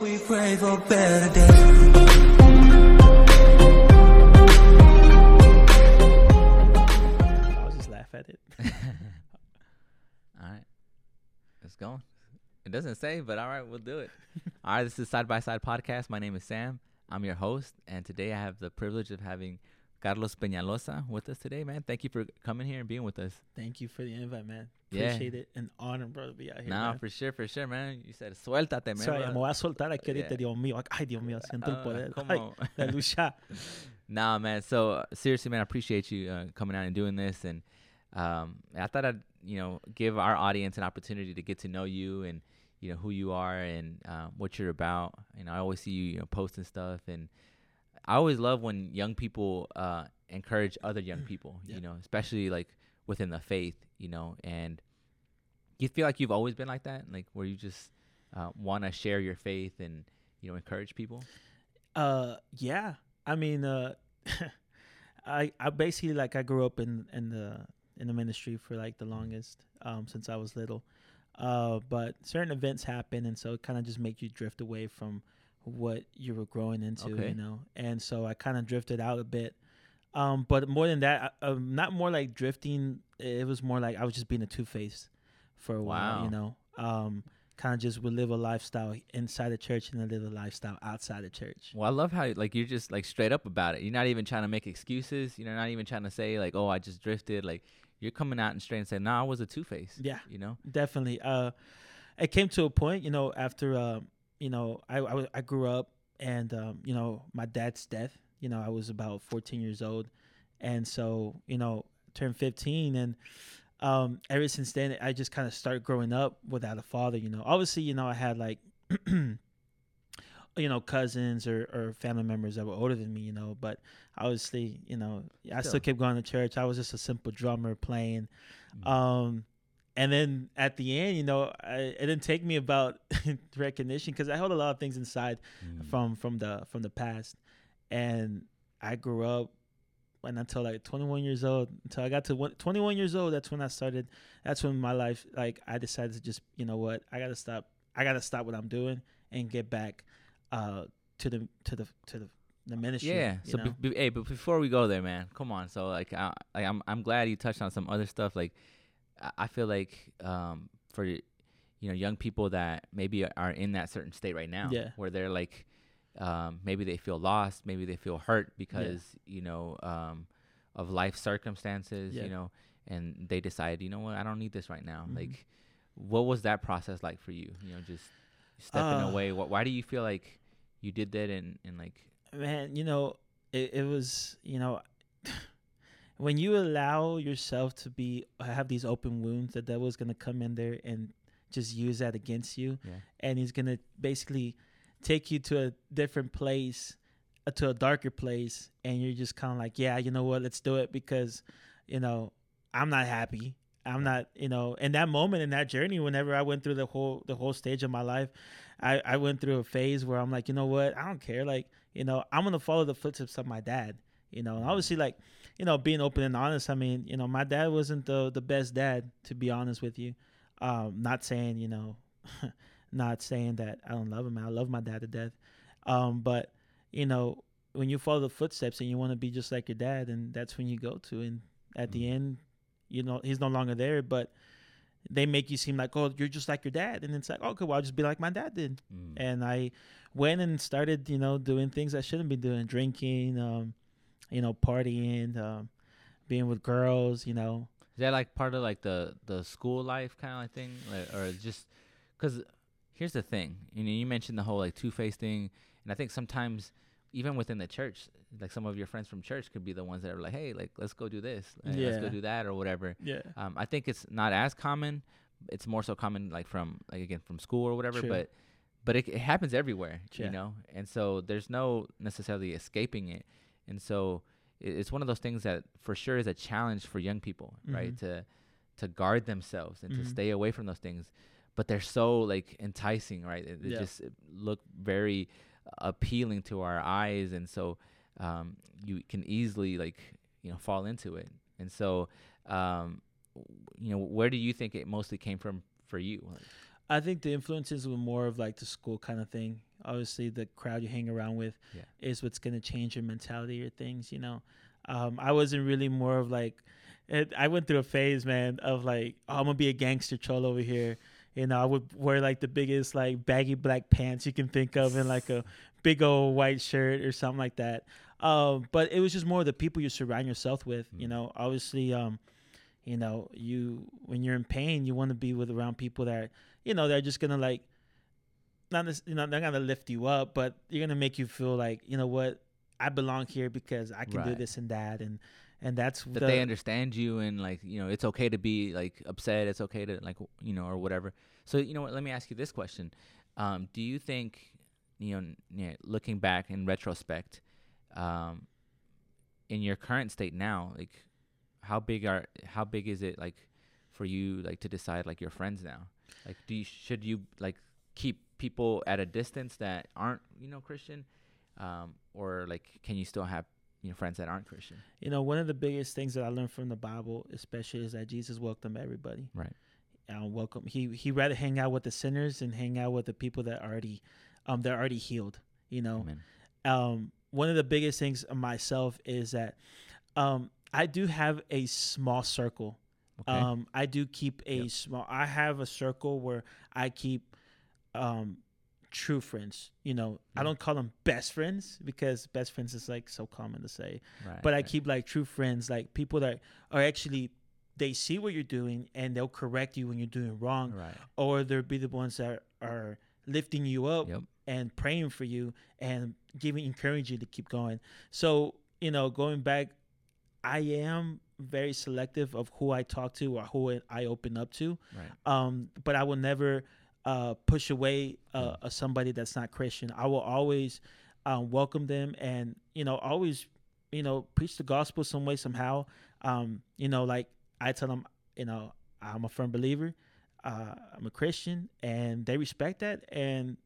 We pray for better days. I'll just laugh at it. All right. It's going. It doesn't say, but all right, we'll do it. all right, this is Side by Side Podcast. My name is Sam. I'm your host, and today I have the privilege of having Carlos Peñaloza with us today, man. Thank you for coming here and being with us. Thank you for the invite, man. Yeah. Appreciate it. An honor, bro, to be out here. no, man. for sure, for sure, man. You said suéltate, man. Sorry, bro. me voy a soltar aquí ahorita, Yeah. Dios mío. Ay, Dios mío, siento el Ah, poder. come Ay, on. la lucha. Nah, man. So uh, seriously, man, I appreciate you uh, coming out and doing this, and um, I thought I'd you know give our audience an opportunity to get to know you and you know who you are and uh, what you're about. You know, I always see you, you know, posting stuff, and I always love when young people uh, encourage other young people. Yeah. You know, especially like within the faith. You know, and you feel like you've always been like that, like where you just uh, want to share your faith and you know encourage people. Uh, yeah. I mean, uh, I I basically like I grew up in in the in the ministry for like the longest um since I was little. Uh, but certain events happen, and so it kind of just make you drift away from what you were growing into, Okay. you know. And so I kind of drifted out a bit. Um, but more than that, I- um, not more like drifting. It was more like I was just being a two face for a while, Wow. you know. Um, kind of just would live a lifestyle inside the church and then live a lifestyle outside the church. Well, I love how like you're just like straight up about it. You're not even trying to make excuses. You're not even trying to say like, "Oh, I just drifted." Like you're coming out and straight and saying, "Nah, I was a two face." Yeah. You know. definitely uh it came to a point you know after uh, you know I, I I grew up and um you know my dad's death you know i was about 14 years old. And so you know turned 15 and um ever since then i just kind of started growing up without a father you know. Obviously you know i had like you know cousins or, or family members that were older than me you know. But obviously you know i Still. still kept going to church. I was just a simple drummer playing. Mhm. um, and then at the end, you know, I, it didn't take me about recognition because I held a lot of things inside Mm. from from the from the past, and I grew up and until like 21 years old. Until I got to one, 21 years old, that's when I started. That's when my life, like, I decided to just, you know what, I gotta stop. I gotta stop what I'm doing and get back uh, to the to the to the the ministry. Yeah. So, be, be, hey, but before we go there, man, come on. So, like, I, like I'm, I'm glad you touched on some other stuff. Like, I, feel like, um, for you know, young people that maybe are in that certain state right now, Yeah. where they're like, um, maybe they feel lost, maybe they feel hurt because you know, um, of life circumstances, Yeah. you know, and they decide, you know what, I don't need this right now. Mhm. Like, what was that process like for you? You know, just stepping Uh, away. Wh- why do you feel like you did that and and like man, you know, it, it was, you know, when you allow yourself to be have these open wounds, the devil's gonna come in there and just use that against you, Yeah. and he's gonna basically take you to a different place, uh, to a darker place, and you're just kind of like, yeah, you know what, let's do it because, you know, I'm not happy. I'm not, you know, in that moment in that journey, whenever I went through the whole the whole stage of my life, I, I went through a phase where I'm like, you know what, I don't care. Like, you know, I'm gonna follow the footsteps of my dad. You know, and obviously, like, you know, being open and honest. I mean, you know, my dad wasn't the the best dad, to be honest with you. Um, not saying, you know, not saying that I don't love him. I love my dad to death. Um, but you know, when you follow the footsteps and you want to be just like your dad, and that's when you go to. And at the Mhm. end, you know, he's no longer there, but they make you seem like, oh, you're just like your dad, and it's like, okay, well, I'll just be like my dad did mm, and I went and started, you know, doing things I shouldn't be doing, drinking, um, you know, partying, um, being with girls, you know. Is that like part of like the the school life kind of like thing, like, or just because here's the thing, you know, you mentioned the whole like two face thing, and I think sometimes even within the church, like some of your friends from church could be the ones that are like, hey, like let's go do this, like, let's go do that, or whatever. Yeah. Um, I think it's not as common. It's more so common like from like again from school or whatever, True. but but it, it happens everywhere, Yeah. you know. And so there's no necessarily escaping it. And so it's one of those things that for sure is a challenge for young people, right? Mhm. To to guard themselves and Mhm. to stay away from those things. But they're so like enticing, right? It, they Yeah. just look very appealing to our eyes, and so um, you can easily like you know fall into it. And so um, you know, where do you think it mostly came from for you? I think the influences were more of like the school kind of thing. Obviously the crowd you hang around with Yeah. is what's gonna change your mentality or things. You know, um, I wasn't really more of like, it, I went through a phase, man, of like, oh, I'm gonna be a gangster troll over here. You know, I would wear like the biggest like baggy black pants you can think of, and like a big old white shirt or something like that. Um, but it was just more the people you surround yourself with. You Mm. know, obviously, um, you know, you when you're in pain, you want to be with around people that you know they're just gonna like, not nec- you know they're gonna lift you up, but you're gonna make you feel like you know what I belong here because I can do this and that, and and that's that the, they understand you and like you know it's okay to be like upset it's okay to like you know or whatever. So you know what let me ask you this question. Um, do you think you know looking back in retrospect um, in your current state now like how big are how big is it like for you like to decide like your friends now? Like do you should you like keep people at a distance that aren't you know christian um, or like can you still have you know friends that aren't christian You know, one of the biggest things that I learned from the Bible, especially, is that Jesus welcomed everybody. Right. Uh, welcome. He he rather hang out with the sinners and hang out with the people that already, um, they're already healed. You know, Amen. um, one of the biggest things myself is that, um, I do have a small circle. Okay. Um, I do keep a Yep. small. I have a circle where I keep, um, true friends. You know, I don't call them best friends because best friends is like so common to say right. but I right. keep like true friends, like people that are actually they see what you're doing and they'll correct you when you're doing wrong, right. or they'll be the ones that are lifting you up Yep. and praying for you and giving encourage you to keep going. So you know, going back, I am very selective of who I talk to or who I open up to. Right. Um, but I will never uh, push away uh, a somebody that's not Christian. I will always um, welcome them and you know always you know preach the gospel some way somehow. Um, you know, like I tell them, you know, I'm a firm believer. Uh, I'm a Christian, and they respect that. And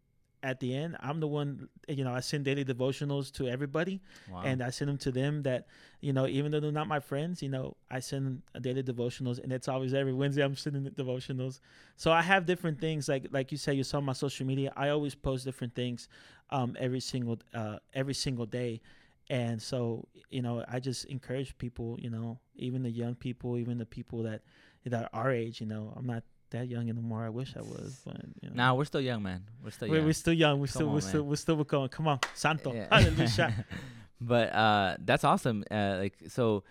at the end, I'm the one. You know, I send daily devotionals to everybody Wow. and I send them to them that you know even though they're not my friends you know I send daily devotionals and it's always every Wednesday I'm sending the devotionals so I have different things like like you said, you saw my social media I always post different things um every single uh every single day and so you know I just encourage people you know even the young people even the people that that are our age you know I'm not that young anymore I wish I was but you know Nah, we're still young, man. We're still we're, young. we're still young we're Come still on, we're still man. we're still going come on Santo Yeah. hallelujah but uh, that's awesome. Uh, like so,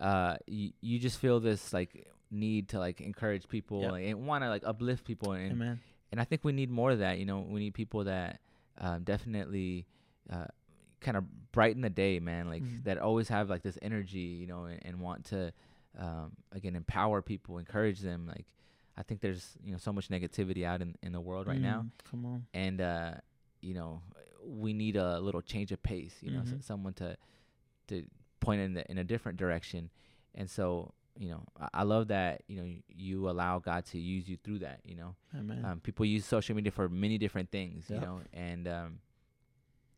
uh, you, you just feel this like need to like encourage people Yep. like, and want to like uplift people and amen and I think we need more of that. You know, we need people that um, definitely uh, kind of brighten the day, man. Like Mhm. that always have like this energy, you know, and, and want to um, again empower people, encourage them. Like I think there's you know so much negativity out in, in the world right now, Mm, come on and uh, you know we need a little change of pace. You know, Mhm. s- someone to to point in the, in a different direction, and so. You know, I, I love that. You know, y- you allow God to use you through that. You know, amen um, people use social media for many different things, you know, and um,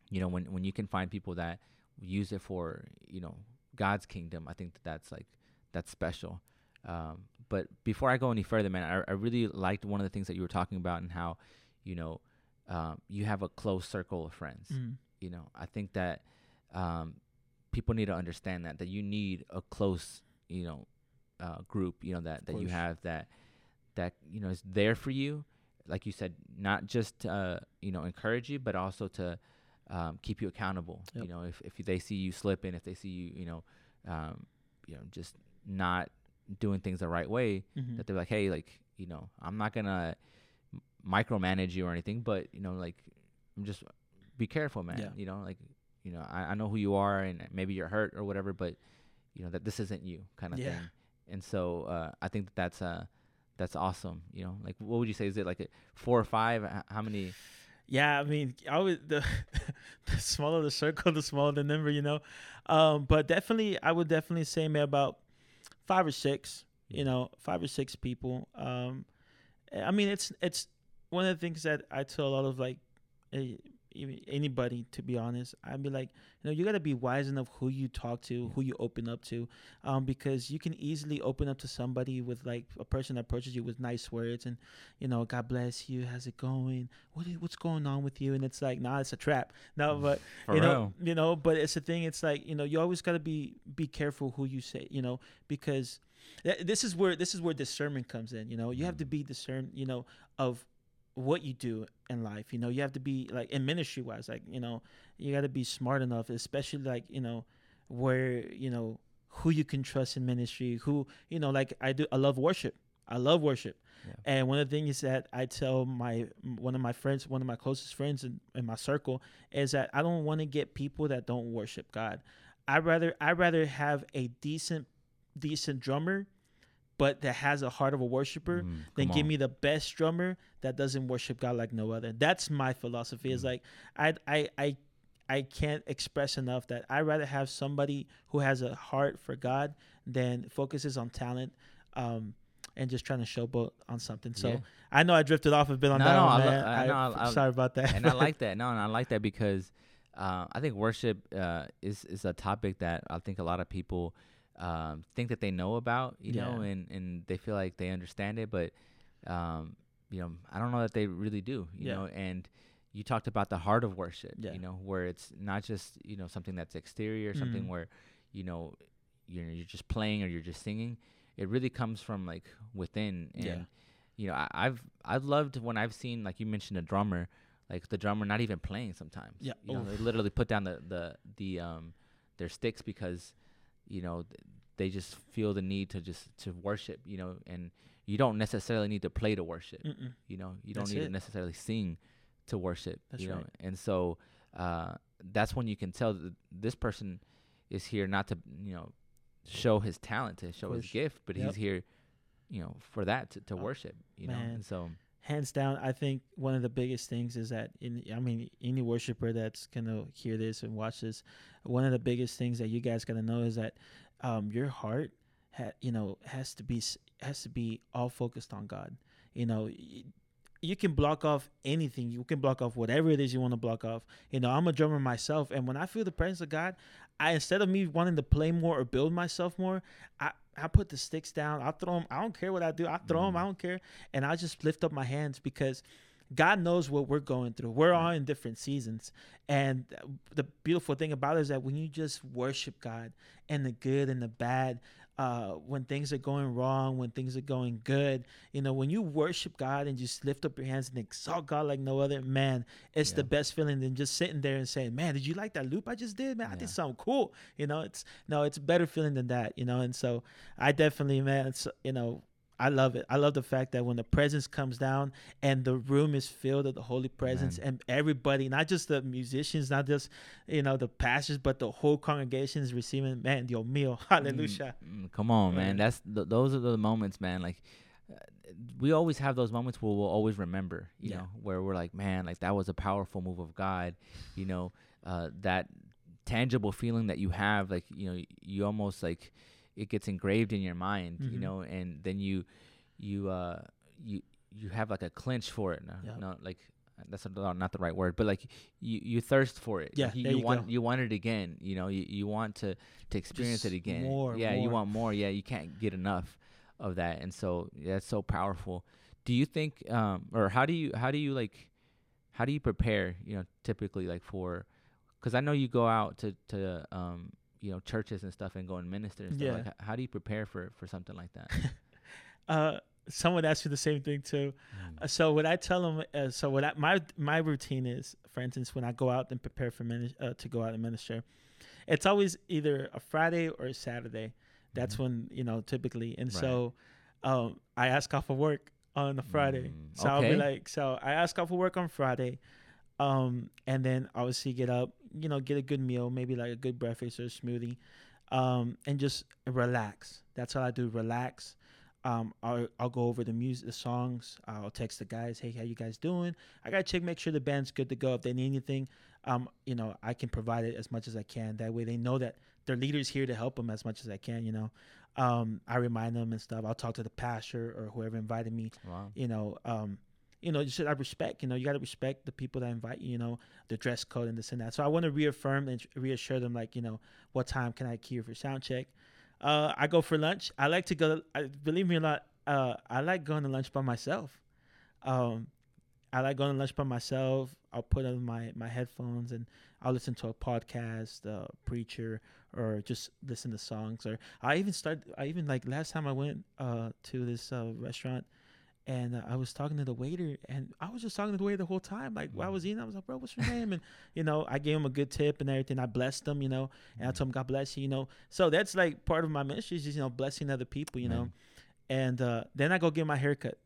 you know when when you can find people that use it for you know God's kingdom, I think that that's like that's special. Um, but before I go any further, man, I, I really liked one of the things that you were talking about and how you know um, you have a close circle of friends. Mm. You know, I think that um, people need to understand that that you need a close, you know, uh, group. You know that that you have that that you know is there for you. Like you said, not just to, uh, you know encourage you, but also to um, keep you accountable. Yep. You know, if if they see you slipping, if they see you, you know, um, you know, just not doing things the right way, Mhm. that they're like, hey, like, you know, I'm not gonna micromanage you or anything, but you know, like, I'm just be careful, man. Yeah. You know, like, you know, I, I know who you are, and maybe you're hurt or whatever, but you know that this isn't you, kind of Yeah. thing. And so uh, I think that that's uh that's awesome. You know, like, what would you say? Is it like a four or five? H- How many? Yeah, I mean, I would the, the smaller the circle, the smaller the number, you know. Um, but definitely, I would definitely say maybe about five or six. You know, five or six people. Um, I mean, it's it's one of the things that I tell a lot of like, eh, anybody to be honest, I'd be like, you know, you got to be wise enough who you talk to, who you open up to, um, because you can easily open up to somebody with like a person that approaches you with nice words and, you know, God bless you, how's it going? What is, what's going on with you? And it's like, nah, it's a trap. No, but you know, real. you know, but it's the thing. It's like you know, you always got to be be careful who you say, you know, because th- this is where this is where discernment comes in. You know, you have to be discern, you know, of what you do in life. You know, you have to be like in ministry wise, like you know, you got to be smart enough, especially like you know, where you know who you can trust in ministry. Who you know, like I do. I love worship. I love worship. Yeah. And one of the things that I tell my one of my friends, one of my closest friends in, in my circle, is that I don't want to get people that don't worship God. I rather I rather have a decent decent drummer, but that has a heart of a worshiper, Mm, than give on. me the best drummer that doesn't worship God like no other. That's my philosophy. Is Mm. like I I I I can't express enough that I'd rather have somebody who has a heart for God than focuses on talent. Um, and just trying to showboat on something. So Yeah. I know I drifted off a bit on No, that no, one, I lo- man. I I, I- I- sorry about that. and I like that. No, and I like that because uh, I think worship uh, is is a topic that I think a lot of people um, think that they know about, you know, and and they feel like they understand it, but um, you know, I don't know that they really do, you Yeah. know. And you talked about the heart of worship, Yeah. you know, where it's not just you know something that's exterior, something Mhm. where you know you're you're just playing or you're just singing. It really comes from like within, and Yeah. you know, I, I've I've loved when I've seen like you mentioned a drummer, like the drummer not even playing sometimes. Yeah. you know, they literally put down the the the um their sticks because you know th- they just feel the need to just to worship, you know, and you don't necessarily need to play to worship. Mm-mm. You know, you don't That's need it. to necessarily sing to worship. That's you know, right. and so uh, that's when you can tell that this person is here not to you know show his talent to show his gift, but Yep. he's here, you know, for that to, to Oh, worship. You know, and so hands down, I think one of the biggest things is that in I mean any worshiper that's gonna hear this and watch this, one of the biggest things that you guys gotta know is that um, your heart, ha- you know, has to be has to be all focused on God. You know. y- You can block off anything. You can block off whatever it is you want to block off. You know, I'm a drummer myself, and when I feel the presence of God, I instead of me wanting to play more or build myself more, I I put the sticks down. I throw them. I don't care what I do. I throw them. I mm-hmm. don't care and I just lift up my hands because God knows what we're going through. We're all in different seasons, and the beautiful thing about it is that when you just worship God and the good and the bad, uh, when things are going wrong, when things are going good, you know, when you worship God and just lift up your hands and exalt God like no other, man, it's the best feeling than just sitting there and saying, "Man, did you like that loop I just did? Man, I did something cool." You know, it's no, it's a better feeling than that. You know, and so I definitely, man, it's you know. I love it. I love the fact that when the presence comes down and the room is filled with the holy presence Amen. and everybody, not just the musicians, not just you know the pastors, but the whole congregation is receiving. Man, your meal, hallelujah. Mm, come on, man. That's th- those are the moments, man. Like uh, we always have those moments where we'll always remember, you Yeah. know, where we're like, man, like that was a powerful move of God, you know, uh, that tangible feeling that you have, like you know, you almost like it gets engraved in your mind, you Mhm. know, and then you you uh you you have like a clinch for it. No, Yeah. no like that's not not the right word, but like you you thirst for it. Yeah, you, you you want go. you want it again. You know, you, you want to to experience it again. more, yeah, you want more. Yeah, you can't get enough of that, and so yeah, that's so powerful. Do you think, um, or how do you how do you like how do you prepare? You know, typically like for because I know you go out to to um you know churches and stuff and go and minister and stuff. Yeah. Like, h- how do you prepare for for something like that? Uh, someone asked me the same thing too. Uh, So what I tell them, uh, so what I, my my routine is, for instance, when I go out and prepare for minis- uh, to go out and minister, it's always either a Friday or a Saturday. That's Mhm. when you know typically, and Right. so um, I ask off of work on the Friday. Mm, So I'll be like, so I ask off of work on Friday, um, and then obviously get up, you know, get a good meal, maybe like a good breakfast or a smoothie, um, and just relax. That's all I do. Relax. Um, I'll, I'll go over the music, the songs. I'll text the guys, hey, how you guys doing? I gotta check, make sure the band's good to go. If they need anything, um, you know, I can provide it as much as I can. That way, they know that their leader's here to help them as much as I can. You know, um, I remind them and stuff. I'll talk to the pastor or whoever invited me Wow. you know, um, you know, just out of respect, you know, you got to respect the people that invite you, you know, the dress code and this and that. So I want to reaffirm and reassure them, like, you know, what time can I queue for sound check? Uh, I go for lunch. I like to go. I, believe me or not, uh, I like going to lunch by myself. Um, I like going to lunch by myself. I'll put on my my headphones and I'll listen to a podcast, a preacher, or just listen to songs. Or I even start. I even like last time I went uh, to this uh, restaurant and uh, I was talking to the waiter, and I was just talking to the waiter the whole time. Like while I was eating, I was like, "Bro, what's your name?" And you know, I gave him a good tip and everything. I blessed him, you know, and I told him, "God bless you," you know. So that's like part of my ministry is just, you know blessing other people, you know. And uh, then I go get my haircut.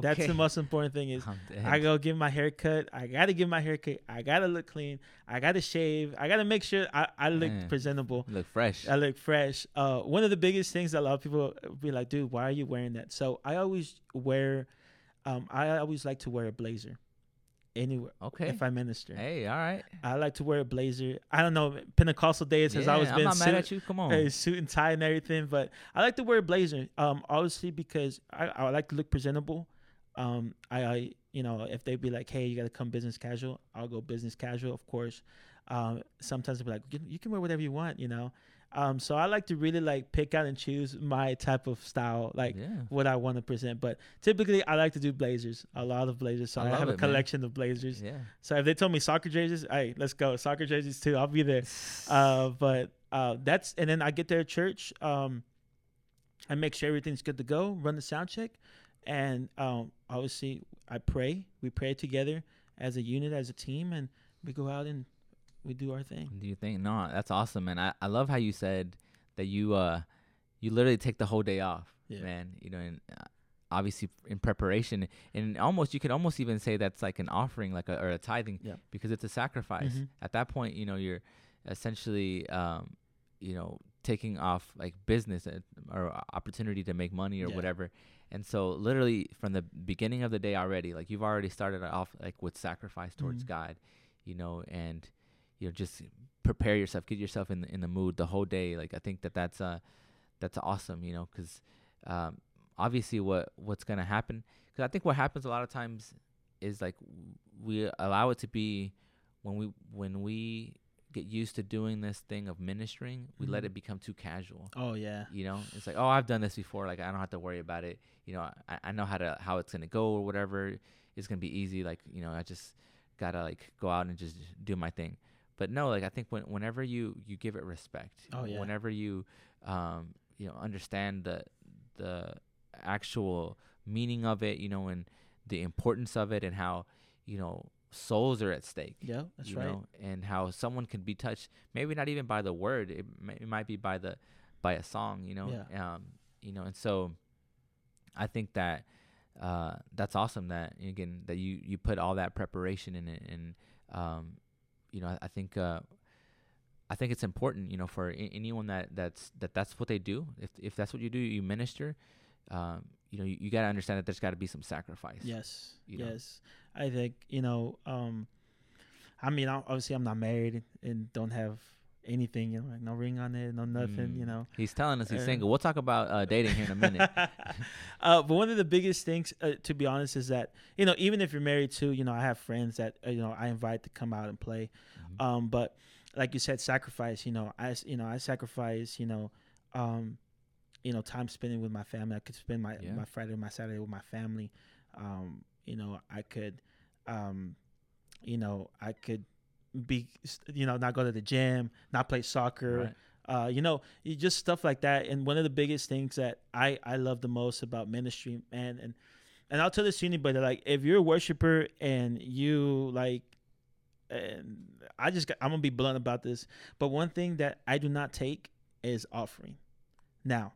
That's the most important thing is. I go get my haircut. I gotta get my haircut. I gotta look clean. I gotta shave. I gotta make sure I, I look Man. presentable. Look fresh. I look fresh. Uh, one of the biggest things that a lot of people be like, dude, why are you wearing that? So I always wear, um, I always like to wear a blazer, anywhere Okay. if I minister. Hey, all right. I like to wear a blazer. I don't know, Pentecostal days has Yeah, always I'm been not suit, mad at you. Come on. uh, suit and tie and everything, but I like to wear a blazer. Um, obviously because I, I like to look presentable. Um, I, I you know if they'd be like, hey, you got to come business casual, I'll go business casual, of course. Um, sometimes they'll be like, you, you can wear whatever you want, you know. Um, so I like to really like pick out and choose my type of style, like yeah. what I want to present. But typically, I like to do blazers, a lot of blazers. So I I, have a it, man. collection of blazers. Yeah. So if they told me soccer jerseys, hey, let's go soccer jerseys too. I'll be there. Uh, but uh, that's and then I get there at church. Um, I make sure everything's good to go. Run the sound check, and um, obviously I pray. We pray together as a unit, as a team, and we go out and we do our thing. Do you think? No, that's awesome, man. I, I love how you said that you uh you literally take the whole day off, Yeah. man. You know, and uh, obviously in preparation, and almost you could almost even say that's like an offering, like a, or a tithing, Yeah. because it's a sacrifice. Mhm. At that point, you know, you're essentially um you know taking off like business uh, or opportunity to make money or Yeah. whatever. And so literally from the beginning of the day already, like you've already started off like with sacrifice towards Mhm. God, you know, and you know just prepare yourself, get yourself in the, in the mood the whole day. Like I think that that's uh that's awesome, you know, because um, obviously what what's gonna happen? Because I think what happens a lot of times is like we allow it to be when we when we get used to doing this thing of ministering, we let Mhm. it become too casual. Oh yeah, You know, it's like, oh, I've done this before. Like, I don't have to worry about it. You know, I, I know how to how it's gonna go or whatever. It's gonna be easy. Like, you know, I just gotta like go out and just do my thing. But no, like I think when whenever you you give it respect, Oh, yeah. whenever you um you know understand the the actual meaning of it, you know, and the importance of it, and how you know souls are at stake yeah, that's you right. know, and how someone can be touched, maybe not even by the word, it, may, it might be by the by a song, you know, Yeah. um, you know, and so I think that uh, that's awesome that again that you you put all that preparation in it, and um, you know, I, I think. Uh, I think it's important, you know, for a- anyone that that's that that's what they do. If if that's what you do, you minister. Um, you know, you, you got to understand that there's got to be some sacrifice. Yes, you know. yes. I think you know. Um, I mean, obviously, I'm not married and don't have anything. You know, like no ring on it, no nothing. You Mm. know. He's telling us he's Uh, single. We'll talk about uh, dating here in a minute. uh, but one of the biggest things, uh, to be honest, is that you know, even if you're married too, you know, I have friends that uh, you know I invite to come out and play. Mhm. Um, but like you said, sacrifice. You know, I you know I sacrifice. You know, um, you know, time spending with my family. I could spend my Yeah. my Friday, my Saturday with my family. Um, you know, I could, um, you know, I could be, you know, not go to the gym, not play soccer. Right. Uh, you know, you just stuff like that. And one of the biggest things that I I love the most about ministry, man, and and I'll tell this to anybody, like if you're a worshiper and you like, and I just got, I'm gonna be blunt about this, but one thing that I do not take is offering. Now,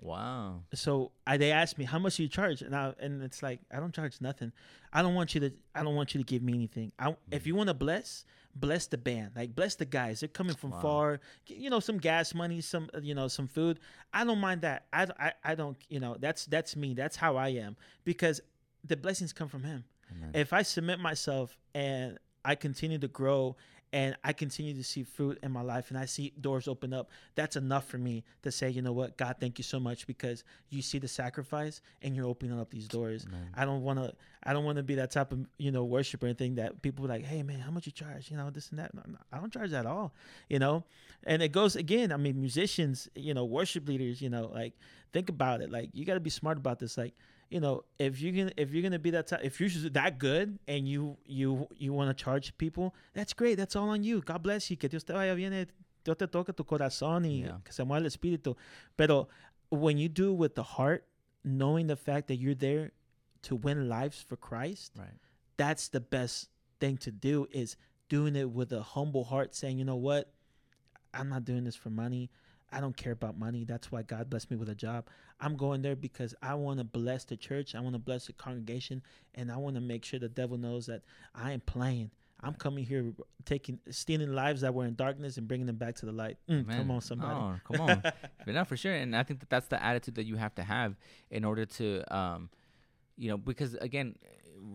Wow. so I, they asked me how much do you charge, and I, and it's like I don't charge nothing. I don't want you to I don't want you to give me anything. I, If you want to bless, bless the band, like bless the guys. They're coming from Wow. far. You know, some gas money, some uh, you know, some food. I don't mind that. I, I I don't you know that's that's me. That's how I am because the blessings come from Him Amen. if I submit myself and I continue to grow and I continue to see fruit in my life and I see doors open up, that's enough for me to say, you know what, God, thank you so much because you see the sacrifice and you're opening up these doors. Man. I don't want to, I don't want to be that type of, you know, worship or anything that people like, hey man, how much you charge? You know, this and that. No, no, I don't charge at all, you know? And it goes again, I mean, musicians, you know, worship leaders, you know, like think about it. Like you got to be smart about this. Like, you know, if you're gonna if you're gonna be that type, if you're that good and you you you want to charge people, that's great. That's all on you. God bless you. Que Dios te vaya bien. eh, Dios te toque tu corazón y Yeah. que se mueva el espíritu. Pero when you do with the heart, knowing the fact that you're there to win lives for Christ, Right. that's the best thing to do. Is doing it with a humble heart, saying, you know what, I'm not doing this for money. I don't care about money. That's why God blessed me with a job. I'm going there because I want to bless the church. I want to bless the congregation, and I want to make sure the devil knows that I am playing. I'm coming here, taking, stealing lives that were in darkness and bringing them back to the light. Mm, come on, somebody. Oh, come on. but no, for sure. And I think that that's the attitude that you have to have in order to, um, you know, because again,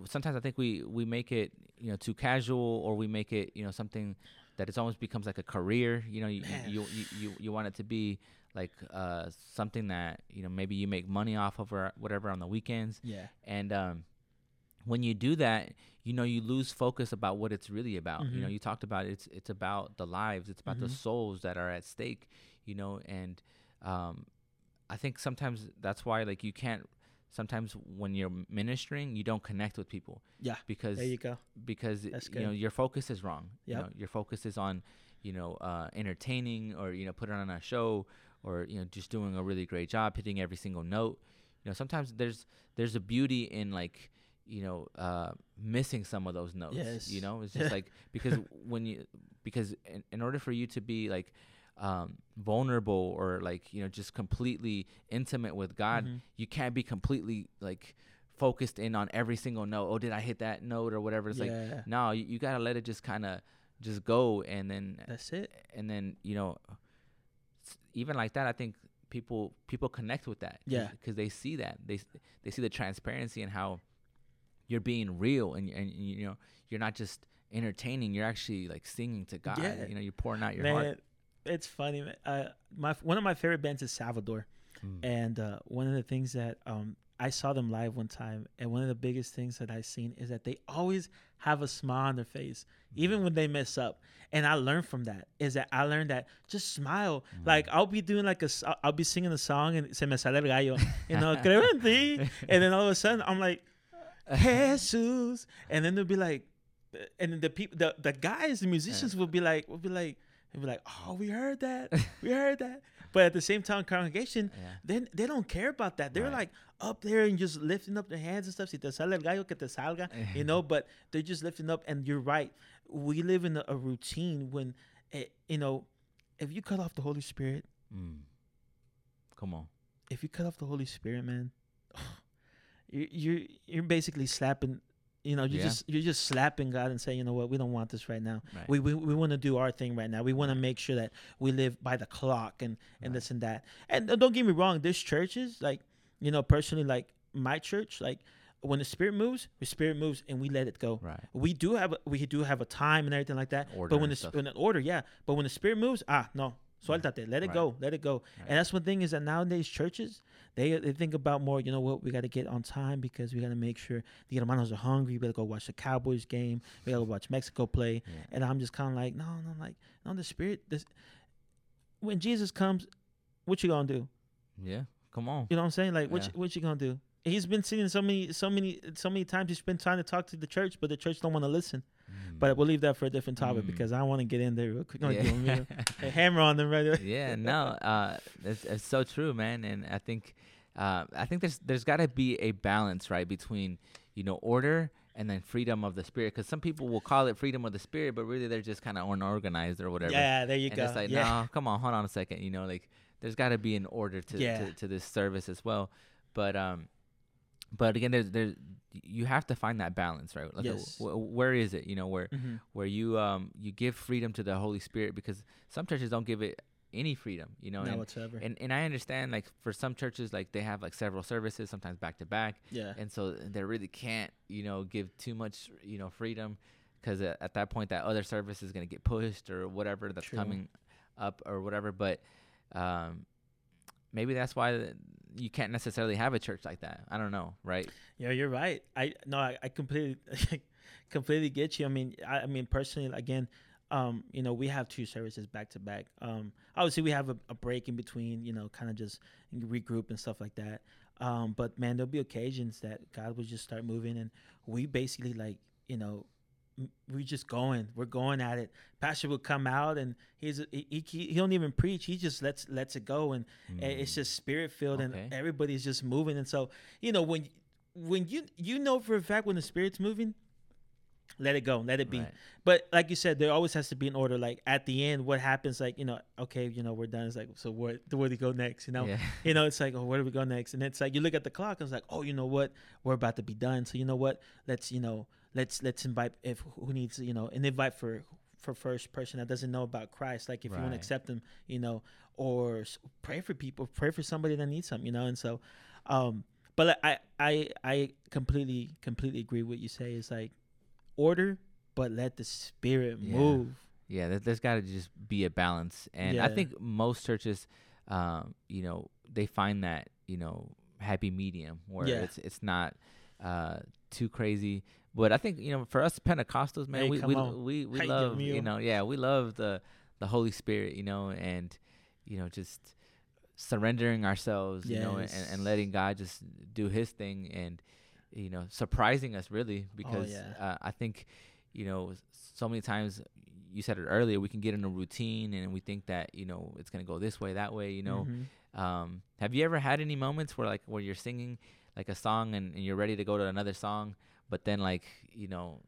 sometimes I think we we make it, you know, too casual, or we make it, you know, something that it almost becomes like a career. You know, you you, you you you want it to be like uh something that you know maybe you make money off of or whatever on the weekends Yeah. and um, when you do that, you know you lose focus about what it's really about. You know, Mhm. you talked about it's it's about the lives, it's about the Mhm. souls that are at stake. You know, and um, I think sometimes that's why like you can't. Sometimes when you're ministering, you don't connect with people Yeah. because There you go. because That's you know your focus is wrong. You know, your focus is on you know uh, entertaining or you know putting on a show or you know just doing a really great job hitting every single note. You know, sometimes there's there's a beauty in like you know uh, missing some of those notes. Yes. You know, it's just like because when you because in, in order for you to be like um, vulnerable or like you know just completely intimate with God, Mhm. you can't be completely like focused in on every single note. Oh, did I hit that note or whatever? It's like no, you, you gotta let it just kind of just go, and then That's it. and then you know, even like that, I think people people connect with that. Yeah. because they see that they they see the transparency and how you're being real, and and you know you're not just entertaining. You're actually like singing to God. Yeah. You know, you're pouring out your man, heart. It's funny. Uh, my one of my favorite bands is Salvador. Mm. And uh, one of the things that um, I saw them live one time, and one of the biggest things that I've seen is that they always have a smile on their face, even when they mess up. And I learned from that is that I learned that just smile. Like I'll be doing like a, I'll be singing a song and se me sale el gallo, you know, creo en ti. And then all of a sudden I'm like, Jesus, and then they'll be like, and the people, the, the guys, the musicians will be like, will be like, they'll be like, oh, we heard that, we heard that. But at the same time, congregation, Yeah. they they don't care about that. They're Right. like up there and just lifting up their hands and stuff. Si te sale el gallo, que te salga, you know. But they're just lifting up. And you're right. We live in a, a routine when, eh, you know, if you cut off the Holy Spirit, Mm. Come on. if you cut off the Holy Spirit, man, you you're you're basically slapping. You know, you Yeah. just you're just slapping God and saying, you know what, we don't want this right now. Right. We we, we want to do our thing right now. We want to make sure that we live by the clock and and Right. this and that. And don't get me wrong, this church is like you know personally like my church like when the spirit moves, the spirit moves and we let it go. Right. We do have a, we do have a time and everything like that. Order but when the when the order, yeah. But when the spirit moves, ah no, suéltate, let it Right. go, let it go. Right. And that's one thing is that nowadays churches they they think about more. You know what? We got to get on time because we got to make sure the hermanos are hungry. We got to go watch the Cowboys game. We got to watch Mexico play. Yeah. And I'm just kind of like, no, no, like no. The spirit, this when Jesus comes, what you gonna do? Yeah. Come on. You know what I'm saying? Like, what Yeah. you, what you gonna do? He's been sitting so many, so many, so many times. He's been trying to talk to the church, but the church don't want to listen. Mm. But we'll leave that for a different topic Mm. because I want to get in there real quick. No, you want me to- yeah. a hammer on them right away. yeah, no, uh, it's, it's so true, man. And I think, uh, I think there's there's got to be a balance, right, between you know order and then freedom of the spirit. Because some people will call it freedom of the spirit, but really they're just kind of unorganized or whatever. Yeah, there you and go. it's like, yeah. no, come on, hold on a second. You know, like there's got to be an order to, Yeah. to to this service as well. But um, but again, there's there's you have to find that balance, right? Like, uh, Yes. wh- where is it? You know, where Mhm. where you um you give freedom to the Holy Spirit because some churches don't give it any freedom, you know. Not and, whatsoever. and and I understand like for some churches like they have like several services, sometimes back to back, yeah. and so they really can't you know give too much you know freedom because at that point that other service is going to get pushed or whatever that's True. coming up or whatever. But um, maybe that's why you can't necessarily have a church like that. I don't know, right? Yeah, you're right. I no, I, I completely completely get you. I mean, I, I mean personally, again, um, you know, we have two services back to back. Um, obviously, we have a, a break in between, you know, kind of just regroup and stuff like that. Um, but man, there'll be occasions that God will just start moving, and we basically like, you know, we just going, we're going at it. Pastor will come out, and he's he, he, he don't even preach; he just lets lets it go, and and it's just spirit filled, Mm. Okay. and everybody's just moving. And so, you know, when when you you know for a fact when the spirit's moving, let it go, let it be. Right. But like you said, there always has to be an order. Like at the end, what happens? Like you know, okay, you know, we're done. It's like, so what? Where do we go next? You know, Yeah. you know, it's like, oh, where do we go next? And it's like you look at the clock. and It's like, oh, you know what? We're about to be done. So you know what? Let's you know, let's let's invite if who needs you know, an invite for for first person that doesn't know about Christ. Like if you want to accept them, you know, or pray for people, pray for somebody that needs something, you know. And so, um, but I I I completely completely agree with what you say. It's like order, but let the spirit Yeah. move. Yeah, there, there's got to just be a balance, and I think most churches, um, you know, they find that you know happy medium where Yeah. it's it's not uh, too crazy. But I think you know, for us Pentecostals, man, Hey, we we, we we love me you know, yeah, we love the the Holy Spirit, you know, and you know, just surrendering ourselves, you know, and, and letting God just do His thing, and you know, surprising us really because Oh, yeah. uh, I think you know, so many times you said it earlier, we can get in a routine and we think that, you know, it's going to go this way, that way, you know. Mhm. Um, have you ever had any moments where like where you're singing like a song and, and you're ready to go to another song, but then like, you know,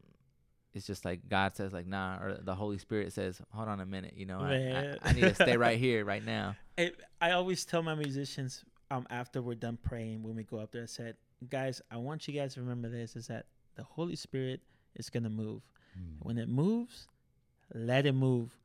it's just like God says like nah or the Holy Spirit says, Hold on a minute, you know, I, I, I need to stay right here right now. it, I always tell my musicians um after we're done praying when we go up there, I said, guys, I want you guys to remember this: is that the Holy Spirit is gonna move. Hmm. When it moves, let it move.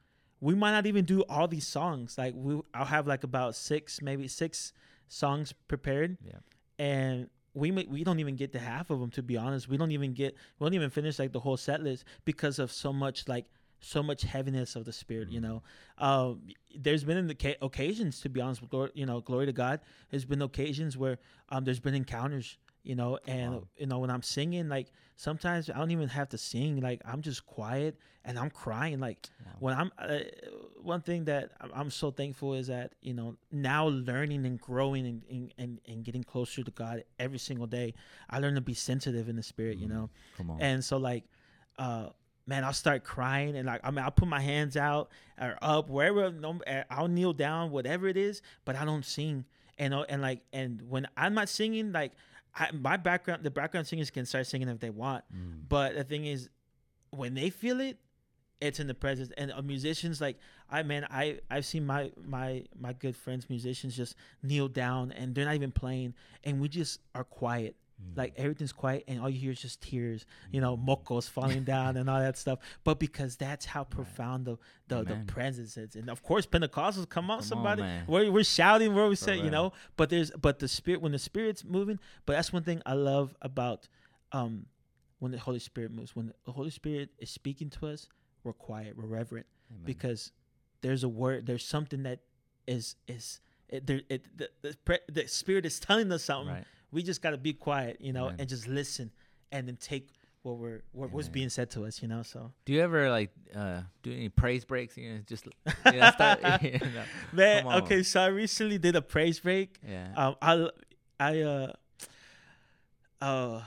We might not even do all these songs. Like we, I'll have like about six, maybe six songs prepared, Yeah. and we may, we don't even get to half of them. To be honest, we don't even get we don't even finish like the whole set list because of so much like so much heaviness of the spirit. You know, um, there's been in the ca- occasions to be honest with Lord, you know, glory to God. There's been occasions where um, there's been encounters. You know, and Wow. you know when I'm singing, like sometimes I don't even have to sing. Like I'm just quiet and I'm crying. Like Wow. when I'm uh, one thing that I'm- so thankful is that you know now learning and growing and, and, and, and getting closer to God every single day. I learn to be sensitive in the spirit. You Mm. know, Come on. and so like, uh, man, I'll start crying and like I mean I'll put my hands out or up wherever uh, I'll kneel down whatever it is, but I don't sing. And uh, and like and when I'm not singing, like I, my background, the background singers can start singing if they want. Mm. But the thing is, when they feel it, it's in the presence. And uh, musicians, like I man, I I've seen my my my good friends musicians just kneel down and they're not even playing, and we just are quiet. Mm. Like everything's quiet, and all you hear is just tears, you know, mocos falling down and all that stuff. But because that's how profound the the, the presence is, and of course Pentecostals, come on, Come somebody, man. we're we're shouting where we For say, you know. But there's but the spirit when the spirit's moving. But that's one thing I love about um when the Holy Spirit moves. When the Holy Spirit is speaking to us, we're quiet, we're reverent Amen. because there's a word, there's something that is is it, there. It, the, the the Spirit is telling us something. right. We just got to be quiet, you know, and just listen, and then take what we're what, what's being said to us, you know. So Do you ever like uh do any praise breaks? You know, just you know, start, you know. man, okay, so I recently did a praise break. Yeah. Um, I I uh uh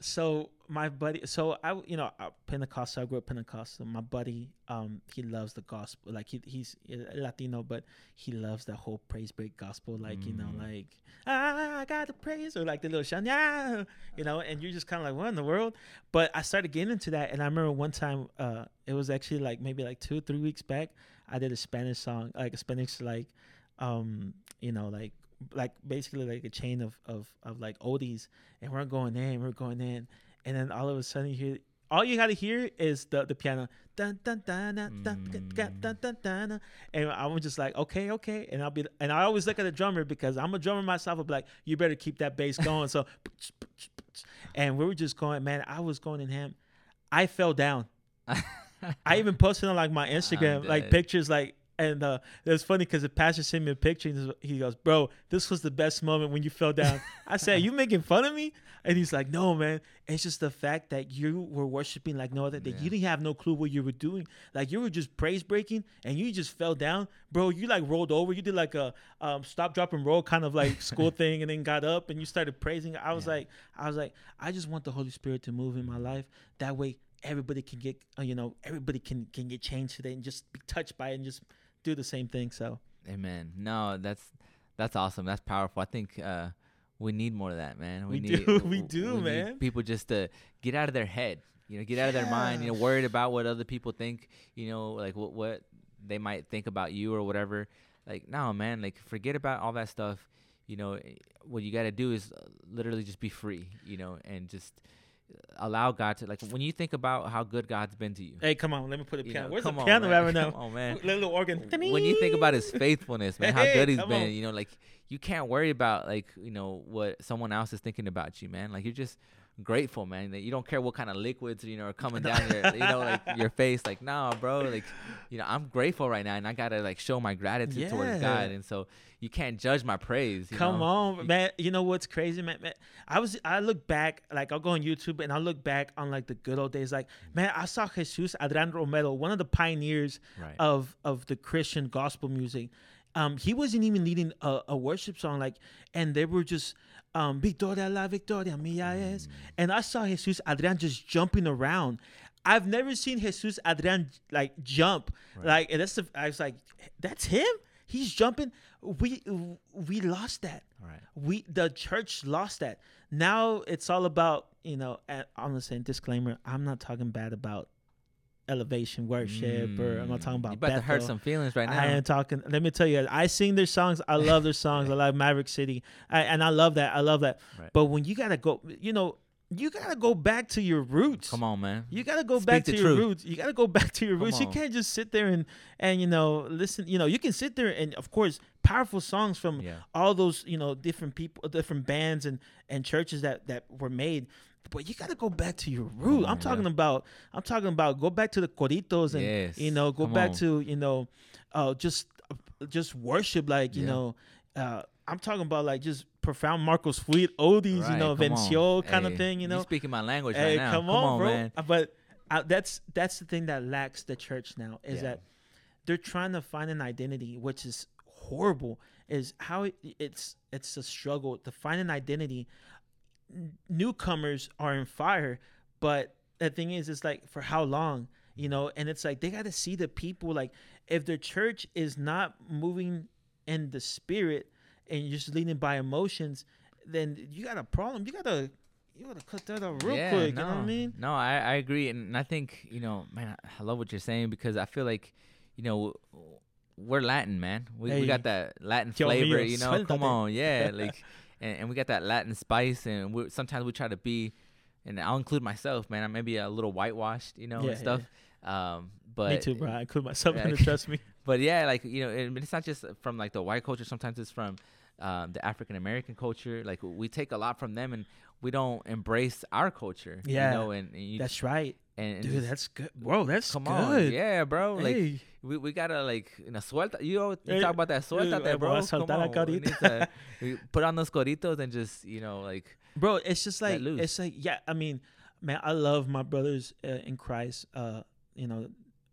so my buddy so i you know uh, pentecostal i grew up pentecostal. My buddy um he loves the gospel. Like he, he's uh, latino but he loves the whole praise break gospel. Like you know Mm. like ah, i got the praise or like the little yeah you know and you're just kind of like what in the world? But i started getting into that and i remember one time uh it was actually like maybe like two three weeks back i did a spanish song like a spanish like um you know like like basically like a chain of of, of like oldies. And we're going in we're going in and then all of a sudden you hear all you gotta hear is the the piano dun dun dun dun dun dun dun dun dun and I'm just like okay okay and I'll be and I always look at the drummer because I'm a drummer myself I'll be like you better keep that bass going so and we were just going man I was going in him I fell down. I even posted on like my Instagram like pictures like and uh it was funny because the pastor sent me a picture and he goes, Bro, this was the best moment when you fell down. I said, You making fun of me? And he's like, No, man. It's just the fact that you were worshiping like no other that Yeah. you didn't have no clue what you were doing. Like you were just praise breaking and you just fell down. Bro, you like rolled over. You did like a um stop drop and roll kind of like school thing and then got up and you started praising. I was Yeah. like, I was like, I just want the Holy Spirit to move in my life. That way everybody can get uh, you know, everybody can can get changed today and just be touched by it and just do the same thing. So Amen. No, that's that's awesome. That's powerful. I think uh, we need more of that, man. We need, do, we do, need man. people just to get out of their head. You know, get out of their mind. You know, worried about what other people think. You know, like what what they might think about you or whatever. Like, no, man. Like, forget about all that stuff. You know, eh, what you got to do is uh, literally just be free. You know, and just allow God to like when you think about how good God's been to you. hey, come on, let me put a you piano. know, Where's the on, piano man. right now? On, man Little organ. when you think about his faithfulness, man, how Hey, good He's been, on. you know, like you can't worry about like you know what someone else is thinking about you, man. Like you're just grateful, man. That you don't care what kind of liquids you know are coming down your, you know, like your face. Like, nah, bro. Like, you know, I'm grateful right now, and I gotta like show my gratitude towards God, and so you can't judge my praise. you Come know? on, man. You know what's crazy, man? man? I was I look back, like I'll go on YouTube and I look back on like the good old days. Like, man, I saw Jesus Adrian Romero, one of the pioneers Right. of of the Christian gospel music. Um, he wasn't even leading a, a worship song, like, and they were just um, Victoria la Victoria Mm. es. And I saw Jesus Adrian just jumping around. I've never seen Jesus Adrian like jump. Like, and that's the, I was like, that's him. He's jumping. We we lost that Right. we the church lost that now it's all about you know and i'm gonna say disclaimer i'm not talking bad about elevation worship or i'm not talking Mm, about You about to hurt some feelings right now. I am talking. Let me tell you, I sing their songs. I love their songs. I love Maverick City, I, and I love that. I love that. Right. But when you gotta go, you know, you gotta go back to your roots. Come on, man. You gotta go Speak back to your truth. roots. You gotta go back to your Come roots. You can't just sit there and and you know listen. You know, you can sit there and of course powerful songs from Yeah. all those you know different people, different bands and and churches that that were made. But you gotta go back to your root. on, I'm talking yeah. about. I'm talking about go back to the coritos and Yes. you know go Come back on. to you know, uh, just just worship like you Yeah. know. Uh, I'm talking about like just profound Marcos Witt oldies, you know. Venció kind of thing, you know. speaking my language Hey, right now. come on, bro. man. Uh, But uh, that's that's the thing that lacks the church now is Yeah. that they're trying to find an identity, which is horrible. Is how it, it's it's a struggle to find an identity. Newcomers are in fire, but the thing is, it's like for how long, you know? And it's like they got to see the people. Like if their church is not moving in the spirit and you're just leading by emotions, then you got a problem. You gotta you gotta cut that out real yeah, quick. No, You know what I mean? No, I, I agree, and I think you know, man, I love what you're saying because I feel like, you know, we're Latin, man. We, we got that Latin flavor, mío, you know. Come on, yeah, like, and, and we got that Latin spice, and we sometimes we try to be, and I'll include myself, man. I'm maybe a little whitewashed, you know, Yeah, and stuff. Um, but me too, bro. I include myself in Yeah. it. Trust me. but yeah, like you know, it, it's not just from like the white culture. Sometimes it's from um, the African American culture. Like we take a lot from them, and we don't embrace our culture. Yeah, you know, and, and you, That's right, and, and dude. just- That's good, bro. That's come good. on, yeah, bro. Like Hey. We, we gotta like you know suelta. You, know, you Hey, talk about that suelta, eh, there, voy bro. Come soltar on, we need to we put on those coritos and just you know like bro it's just like it's like yeah i mean man i love my brothers uh, in christ uh you know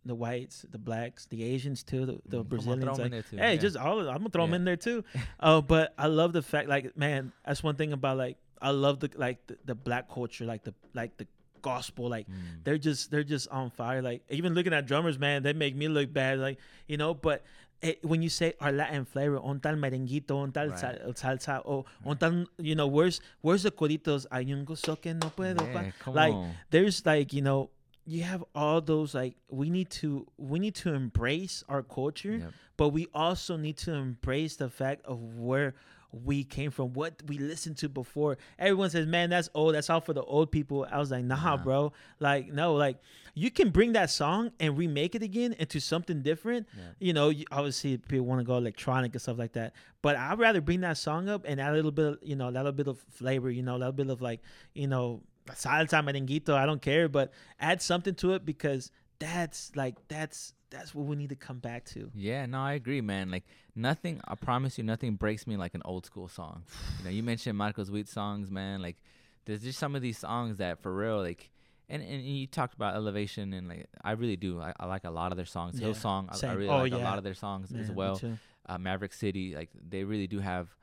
the whites the blacks the asians too the, the Mm, brazilians throw 'em in like, too, hey yeah. just all of, i'm gonna throw them in there too uh but i love the fact like man that's one thing about like i love the like the, the black culture like the like the gospel like mm, they're just they're just on fire like even looking at drummers man they make me look bad like you know but it, when you say our Latin flavor, on tal merenguito, on tal Right. sal- salsa, or on tal, you know, where's where's the coritos? Hay un gozo que no puedo. yeah, like on. there's like you know, you have all those like we need to we need to embrace our culture, Yep. but we also need to embrace the fact of where we came from, what we listened to before. Everyone says, "Man, that's old. That's all for the old people." I was like, "Nah, Nah. bro. Like, no. Like, you can bring that song and remake it again into something different. Yeah. You know, you, obviously people want to go electronic and stuff like that. But I'd rather bring that song up and add a little bit, of, you know, a little bit of flavor. You know, a little bit of like, you know, salsa, merenguito, I don't care, but add something to it because that's like that's that's what we need to come back to. Yeah, no, I agree, man. Like nothing, I promise you, nothing breaks me like an old school song. You know, you mentioned Marcos Witt songs, man. Like there's just some of these songs that for real, like, and and you talked about elevation and like I really do. I, I like a lot of their songs. Yeah, Hillsong, I, I same. really Oh, like a lot of their songs as well. Uh, Maverick City, like they really do have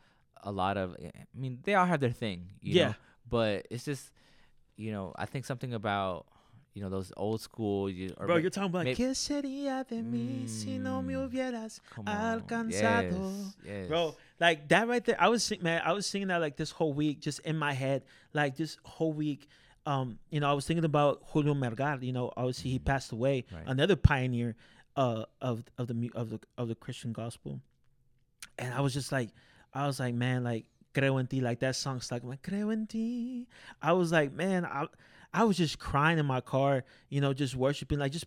a lot of. I mean, they all have their thing, you Yeah. know. But it's just, you know, I think something about, you know, those old school. You, or Bro, you're talking about may- ¿Qué sería de mí si no me Mm. hubieras alcanzado? Yes, yes. Bro, like that right there. I was sing, man. I was singing that like this whole week, just in my head, like this whole week. Um, you know, I was thinking about Julio Melgar. You know, obviously he passed away, Right. another pioneer uh, of of the of the of the Christian gospel. And I was just like, I was like, man, like creo en ti, like that song stuck. Like creo en ti. I was like, man, I I was just crying in my car, you know, just worshiping, like just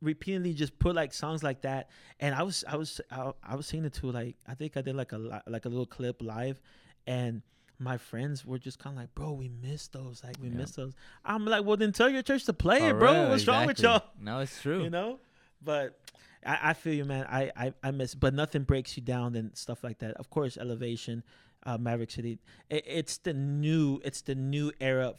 repeatedly just put like songs like that. And i was i was i, I was singing it to like i think i did like a li- like a little clip live. And my friends were just kind of like bro we missed those like we Yeah. missed those. I'm like well then tell your church to play it bro. real, what's wrong with y'all. No, it's true. you know? But I, I feel you man. I, I i miss but nothing breaks you down than stuff like that. Of course elevation uh maverick city it, it's the new it's the new era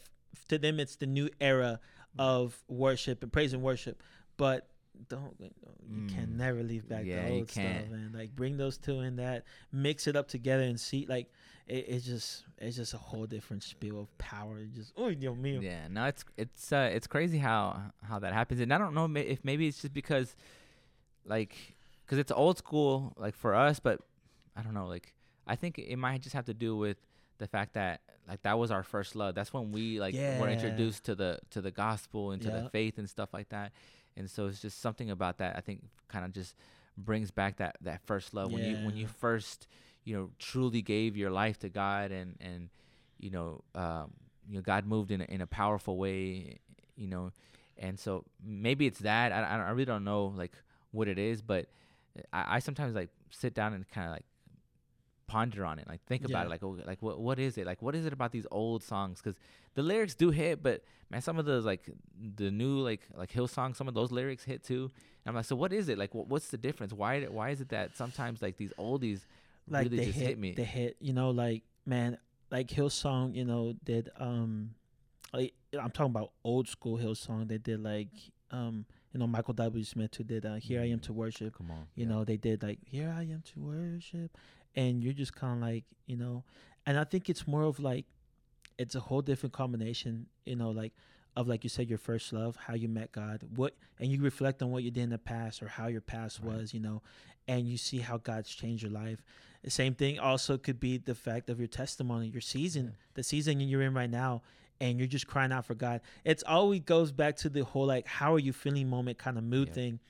to them it's the new era of worship and praise and worship. But don't you can Mm. never leave back Yeah, the old stuff man. Like bring those two in that mix it up together and see like it, it's just it's just a whole different spiel of power. It just oh mío. Yeah, no, it's it's uh, it's crazy how how that happens, and I don't know if maybe it's just because, like, because it's old school, like for us, but I don't know, like I think it might just have to do with the fact that like that was our first love. That's when we like were introduced to the to the gospel and to the faith and stuff like that, and so it's just something about that I think kind of just brings back that that first love. When you when you first you know truly gave your life to God and and you know um, you know God moved in a, in a powerful way you know. And so maybe it's that. I, I I really don't know like what it is but I, I sometimes like sit down and kind of like ponder on it like think about Yeah. it like oh, like what what is it? Like what is it about these old songs? Because the lyrics do hit but man some of those like the new like like hill songs some of those lyrics hit too. And i'm like so what is it? Like wh- what's the difference? Why why is it that sometimes like these oldies like really the just hit, hit me? the hit you know like man like hillsong you know did um like i'm talking about old school hillsong they did like um you know michael w. Smith who did uh, here i am to worship. Come on. You yeah. know they did like here i am to worship and you're just kind of like you know and i think it's more of like it's a whole different combination you know like of like you said your first love how you met god what and you reflect on what you did in the past or how your past Right. was you know and you see how god's changed your life the same thing also could be the fact of your testimony your season Yeah. the season you're in right now and you're just crying out for god it's always goes back to the whole like how are you feeling moment kind of mood Yeah. thing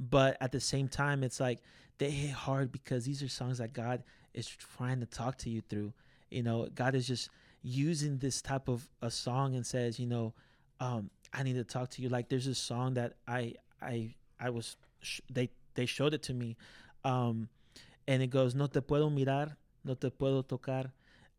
but at the same time it's like they hit hard because these are songs that god is trying to talk to you through. You know god is just using this type of a song and says you know um i need to talk to you. Like there's a song that i i i was sh- they they showed it to me um and it goes no te puedo mirar no te puedo tocar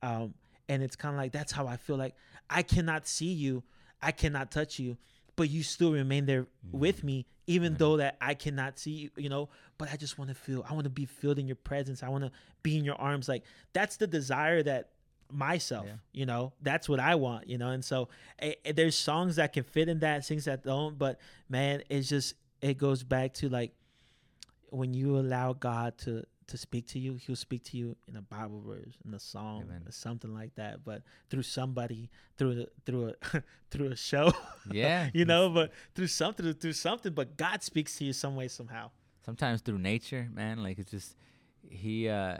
um and it's kind of like that's how i feel. Like i cannot see you i cannot touch you but you still remain there with me even Mhm. though that i cannot see you you know? But i just want to feel i want to be filled in your presence. I want to be in your arms. Like that's the desire that myself Yeah. you know? That's what i want you know? And so eh, eh, there's songs that can fit in that things that don't but man it's just it goes back to like when you allow god to to speak to you he'll speak to you in a bible verse in a song Amen. or something like that but through somebody through the, through a through a show yeah you know but through something through something but god speaks to you some way somehow sometimes through nature, man. Like it's just he, uh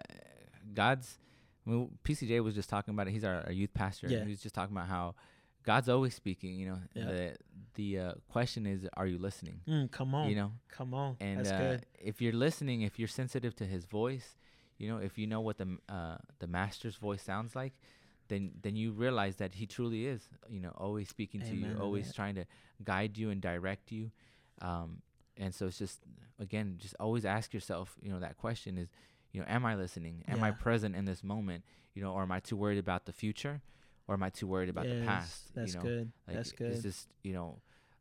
God's. I mean, PCJ was just talking about it. He's our, our youth pastor. Yeah. He was just talking about how God's always speaking. You know, Yeah. the the uh, question is, are you listening? mm, come on You know, come on and that's uh, good if you're listening, if you're sensitive to His voice, you know, if you know what the uh, the Master's voice sounds like, then then you realize that He truly is, you know, always speaking to you, always trying to guide you and direct you. Um, and so it's just again, just always ask yourself, you know, that question is, you know, am I listening? Am I present in this moment? You know, or am I too worried about the future? Or am I too worried about the past? That's you know? good. Like, that's good. It's just you know,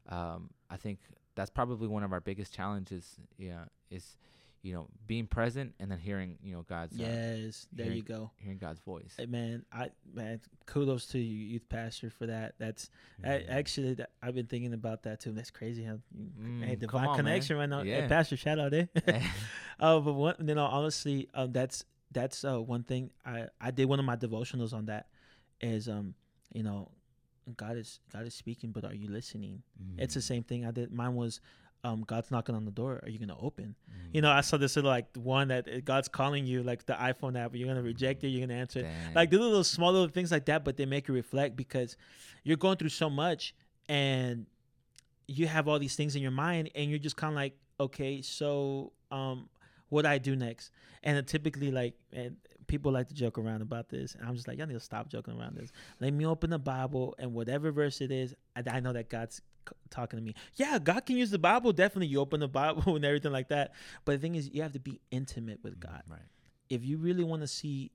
um, I think that's probably one of our biggest challenges. Yeah, is you know being present and then hearing you know God's uh, yes, there hearing- you go. hearing God's voice. Hey, man, I man, kudos to you, youth pastor, for that. That's I, Mhm. actually that, I've been thinking about that too. That's crazy how Mm, hey divine on, man. connection right now. Hey, Yeah. pastor, shout out, eh? Oh, but one, you know, honestly, um, that's that's uh one thing I I did one of my devotionals on that is um you know God is God is speaking, but are you listening? It's the Mm, same thing I did. Mine was um God's knocking on the door. Are you gonna open? mm. You know, I saw this little like one that uh, God's calling you, like the iPhone app. You're gonna reject it. You're gonna answer it. Like the little small little things like that, but they make you reflect because you're going through so much and you have all these things in your mind and you're just kind of like, okay, so um, what do I do next? And typically, like, and people like to joke around about this. And I'm just like, y'all need to stop joking around this. Let me open the Bible and whatever verse it is, I, I know that God's c- talking to me. Yeah, God can use the Bible. Definitely, you open the Bible and everything like that. But the thing is, you have to be intimate with Mm, God right. if you really want to see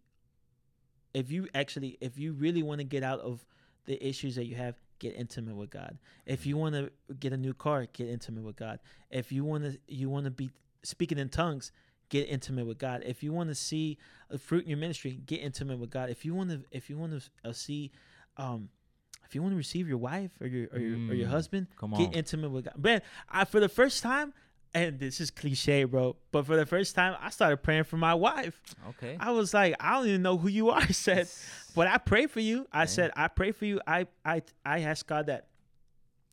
if you actually if you really want to get out of the issues that you have get intimate with god if you want to get a new car get intimate with god if you want to you want to be speaking in tongues get intimate with god if you want to see a fruit in your ministry get intimate with god if you want to if you want to uh, see um if you want to receive your wife or your or your, or your Mm, husband Come on. get intimate with God. Man, I for the first time, and this is cliche, bro, but for the first time, I started praying for my wife. okay. I was like, I don't even know who you are. I said, but I pray for you. I said, I pray for you. I I I ask God that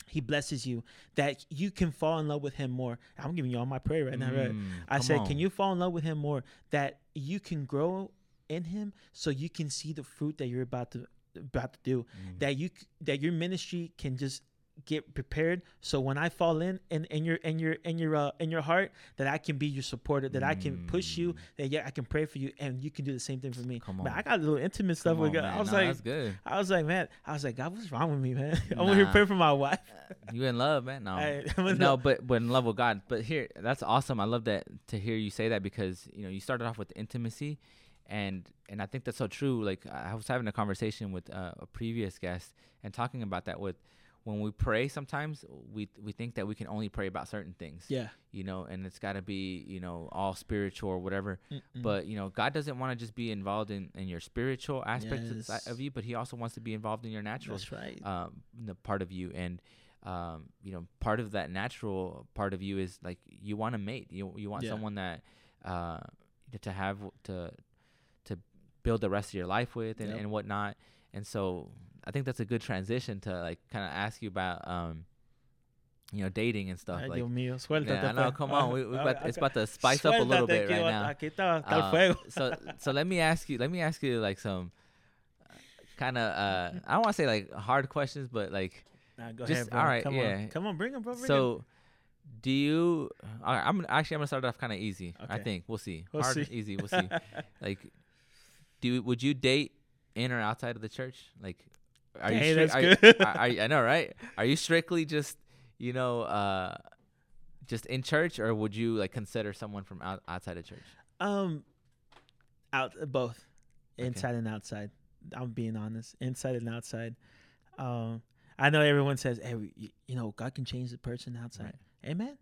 He blesses you, that you can fall in love with Him more. I'm giving you all my prayer right now, right? Mm, I said, on. can you fall in love with Him more? That you can grow in Him, so you can see the fruit that you're about to about to do Mm, that you that your ministry can just get prepared so when i fall in in, in your in your in your uh, in your heart that i can be your supporter that i can push you Mm. that yeah i can pray for you and you can do the same thing for me Come man on. i got a little intimate stuff Come with on, god man. i was No, like that's good. i was like man i was like god what's wrong with me man i want to Nah. pray for my wife You in love, man? No. I- no, but but in love with God. But here, that's awesome. I love that to hear you say that because you know you started off with intimacy, and and I think that's so true. Like I I was having a conversation with uh, a previous guest and talking about that with when we pray. Sometimes we we think that we can only pray about certain things, yeah you know, and it's got to be you know all spiritual or whatever. Mm-mm. But you know, God doesn't want to just be involved in in your spiritual aspects of- Yes. of you, but He also wants to be involved in your natural that's right um, the part of you and um, you know part of that natural part of you is like you want a mate you you want Yeah. someone that uh, to have to to build the rest of your life with and, Yep. and whatnot and so I think that's a good transition to like kind of ask you about um, you know dating and stuff Ay, like Dios mío, suéltate, yeah, I know. Come on, we, we about, ah, it's about to spice up a little bit right now. aquí está, está el Uh, fuego. so so let me ask you let me ask you like some kind of uh I don't want to say like hard questions but like Nah, go just- ahead, bro. all right, Come yeah. on. Come on, bring them, bro. Bring him. so do you all right, I'm actually I'm gonna start off kind of easy I think we'll see We'll hard see. easy we'll see like do you- would you date in or outside of the church like are Hey, you that's you- good. are, are you- I know right are you strictly just you know uh just in church or would you like consider someone from out, outside of church Um, out both, Okay. inside and outside. I'm being honest, inside and outside. Um, I know everyone says, "Hey, we- you know, God can change the person outside." Amen,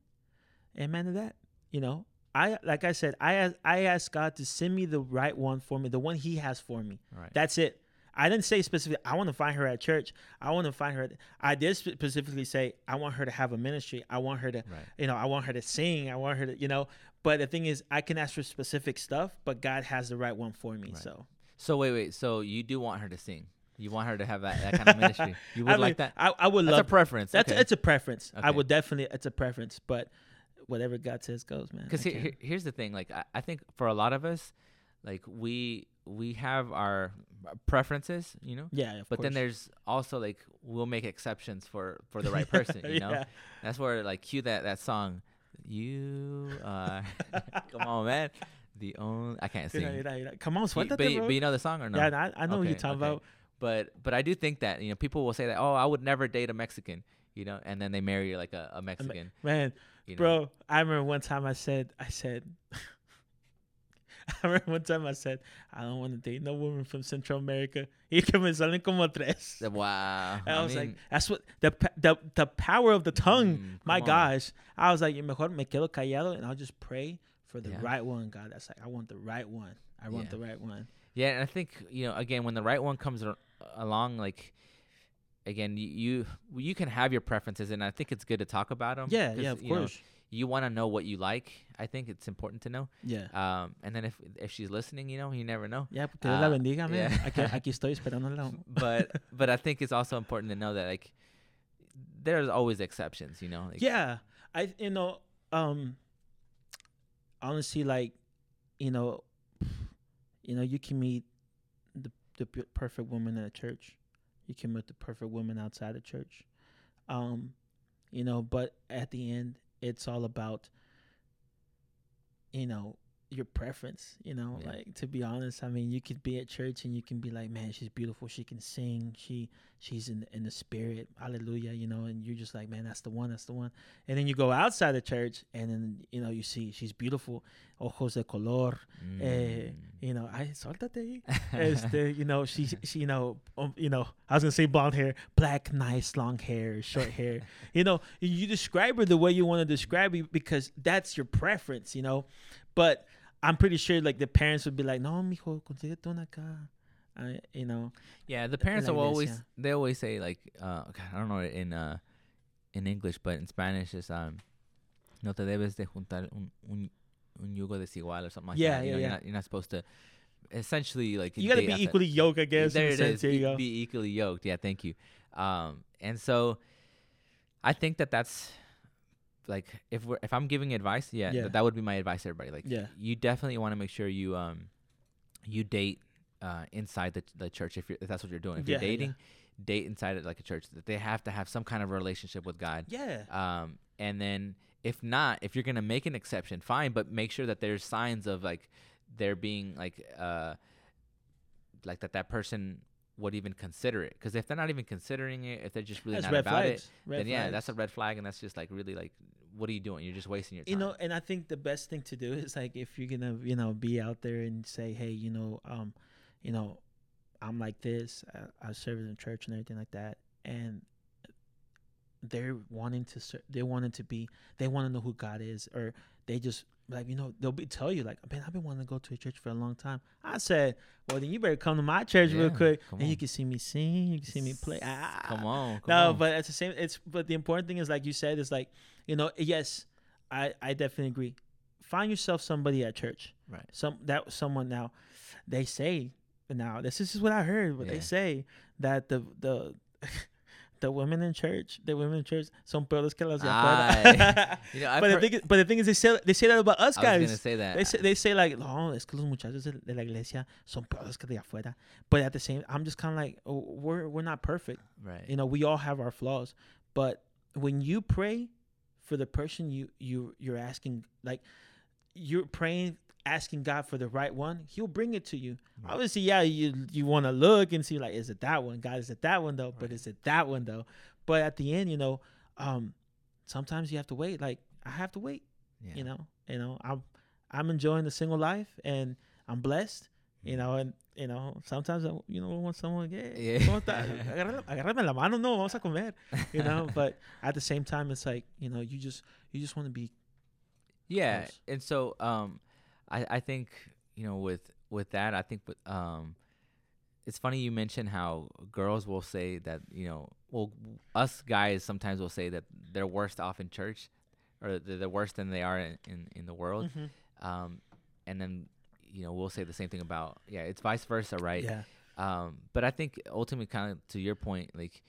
amen to that. You know, I like I said, I I ask God to send me the right one for me, the one He has for me. right That's it. I didn't say specifically. I want to find her at church. I want to find her. At, I did specifically say I want her to have a ministry. I want her to right you know, I want her to sing. I want her to, you know. But the thing is, I can ask for specific stuff, but God has the right one for me. Right. So So wait, wait. So you do want her to sing? You want her to have that, that kind of ministry? You would I like mean, that? I, I would love That's a preference. that's okay. it's a preference. I would definitely. It's a preference, but whatever God says goes, man. Because here, here's the thing. Like I, I think for a lot of us, like we we have our preferences, you know. yeah, of But then there's also like we'll make exceptions for for the right person, you know. Yeah. That's where like cue that that song. You are come on, man. The only I can't sing. Mira, mira, mira. Come on, You- suéltate, but, you- but you know the song or no? Yeah, I, I know who you're talking okay. about. But but I do think that you know people will say that oh I would never date a Mexican, you know, and then they marry like a, a Mexican, Man, you know? bro, I remember one time I said, I said, I remember one time I said, I don't want to date no woman from Central America. Y que me salen como tres. Wow. And I, was like, mean, that's what the the the power of the tongue. Mm, my on. gosh, I was like, mejor me quedo callado and I'll just pray for the Yeah. right one. God, that's like I want the right one. I want Yeah. the right one. Yeah, and I think you know again when the right one comes ar- along, like again you you, you can have your preferences, and I think it's good to talk about them. Yeah, yeah, of you know, course. You want to know what you like. I think it's important to know. Yeah. Um, and then if if she's listening, you know, you never know. Yeah, porque Dios la uh, bendiga, man. yeah. Aquí, aquí estoy esperándola. But but I think it's also important to know that like there's always exceptions. You know. Like, yeah i you know um honestly like you know you know you can meet the the perfect woman in a church you can meet the perfect woman outside of church um you know but at the end it's all about you know your preference you know Yeah. like to be honest i mean you could be at church and you can be like man she's beautiful. She can sing. She she's in in the spirit. Hallelujah you know and you're just like man that's the one that's the one. And then you go outside the church and then you know you see she's beautiful. Ojos de color. Eh, mm. you know i soltate ahí. este, you know she she you know um, you know i was gonna say blonde hair black nice long hair short hair. You know you describe her the way you want to describe her because that's your preference you know? But i'm pretty sure like the parents would be like no mijo consíguete una acá I, you know Yeah, the parents like will always yeah. they always say like uh God, I don't know in uh in English, but in Spanish is um no te debes de juntar un un, un yugo desigual or something like Yeah, that. You yeah, know, yeah. You're not you're not supposed to essentially like you gotta be outside- equally yoked i guess there it sense. is. there you e- go Be equally yoked. Yeah, thank you. Um, and so I think that that's like if we're if I'm giving advice, yeah, Yeah. That, that would be my advice to everybody. Like, Yeah. you definitely want to make sure you um you date uh inside the the church if you're if that's what you're doing. If Yeah, you're dating, date inside it like a church. That they have to have some kind of relationship with God. yeah Um, and then if not, if you're gonna make an exception, fine, but make sure that there's signs of like there being like uh like that that person would even consider it. Because if they're not even considering it, if they're just really that's not about flags it, red then yeah, flags. that's a red flag, and that's just like really like, what are you doing? You're just wasting your time. you know and i think the best thing to do is like if you're gonna you know be out there and say hey you know um you know i'm like this i, I serve in the church and everything like that and they're wanting to ser- they wanted to be they want to know who god is or they just like you know they'll be tell you like man i've been wanting to go to a church for a long time i said well then you better come to my church real quick and you can see me sing you can see me play ah, come on, come no, on. but it's the same. It's but the important thing is like you said is like you know yes, I I definitely agree. Find yourself somebody at church. Right. Some that someone now, they say now this is what I heard. But Yeah. they say that the the. The women in church, the women in church, son peores que las de afuera. You know, but the thing, is, but the thing is, they say they say that about us I was gonna guys. say that. They say, they say like, no, es que los muchachos de, de la iglesia son peores que de afuera. But at the same, I'm just kind of like, oh, we're we're not perfect. right. You know, we all have our flaws, but when you pray for the person you you you're asking, like you're praying, asking God for the right one, He'll bring it to you. Right. Obviously, yeah, you you want to look and see like, is it that one? God, is it that one though? But is it that one though? But at the end, you know, um, sometimes you have to wait. Like I have to wait. yeah. You know, you know, I'm I'm enjoying the single life and I'm blessed. You know, and you know, sometimes I, you know, want someone yeah, Yeah. ¿cómo está? Agárrame, agárrame la mano, no, vamos a comer. You know, but at the same time, it's like you know, you just you just want to be Yeah, close. and so um, I I think you know with with that I think um, it's funny you mentioned how girls will say that you know well us guys sometimes will say that they're worse off in church or they're they're worse than they are in in, in the world, Mhm. um, and then you know we'll say the same thing about yeah it's vice versa right yeah, um, but I think ultimately, kind of to your point, like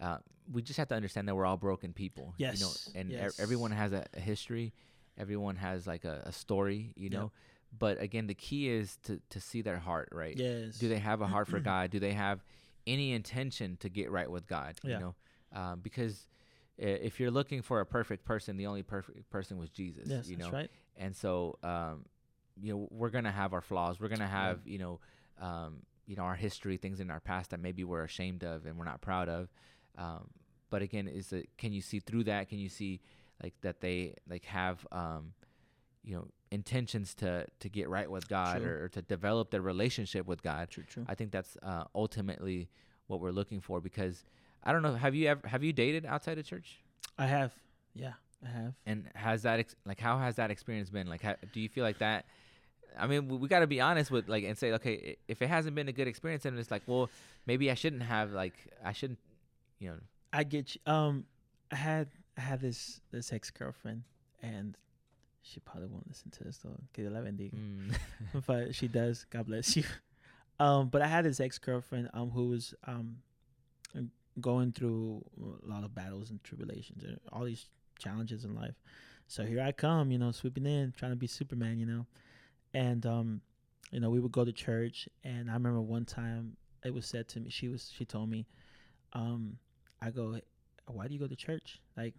uh, we just have to understand that we're all broken people. You know, Yes, and e- yes. everyone has a, a history. Everyone has like a, a story. You know, but again, the key is to to see their heart. Right? yes. Do they have a heart for God? Do they have any intention to get right with God? Yeah. You know, um, because if you're looking for a perfect person, the only perfect person was Jesus. Yes, you that's know, right. and so um, you know we're gonna have our flaws we're gonna have you know um, you know our history things in our past that maybe we're ashamed of and we're not proud of um, but again is it can you see through that can you see like that they like have um, you know intentions to to get right with God or, or to develop their relationship with God. True, true. I think that's uh, ultimately what we're looking for because I don't know have you ever have you dated outside of church I have. Yeah, I have. and has that ex- like how has that experience been like how, do you feel like that I mean we, we got to be honest with like and say okay if it hasn't been a good experience then it's like well maybe I shouldn't have like I shouldn't you know I get you. Um, I had I had this this ex girlfriend, and she probably won't listen to this, so que la bendiga. mm, but she does. God bless you. Um, but I had this ex girlfriend um who was um going through a lot of battles and tribulations and all these challenges in life. So here I come, you know, swooping in, trying to be Superman, you know, and um, you know, we would go to church, and I remember one time it was said to me, she was she told me, um, I go, why do you go to church? Like,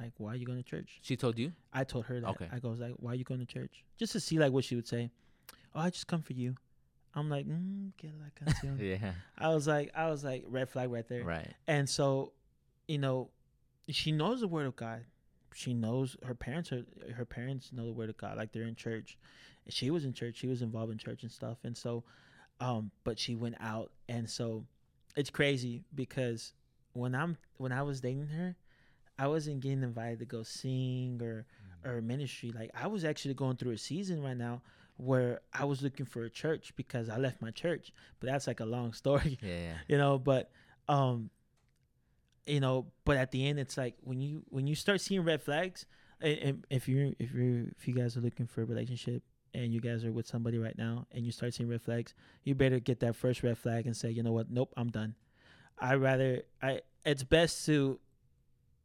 like why are you going to church? she told you I told her that. Okay. I goes like, "Why are you going to church?" Just to see like what she would say. Oh, I just come for you. I'm like, mm, la canción. yeah I was like, I was like, red flag right there. right And so, you know, she knows the word of God. She knows her parents are her parents know the word of God. Like they're in church. She was in church. She was involved in church and stuff. And so, um, but she went out, and so it's crazy because when I'm when I was dating her, I wasn't getting invited to go sing or or ministry. Like I was actually going through a season right now where I was looking for a church because I left my church. But that's like a long story yeah you know but um you know but at the end it's like when you when you start seeing red flags and, and if you're if you're if you guys are looking for a relationship and you guys are with somebody right now and you start seeing red flags you better get that first red flag and say you know what nope i'm done i rather i it's best to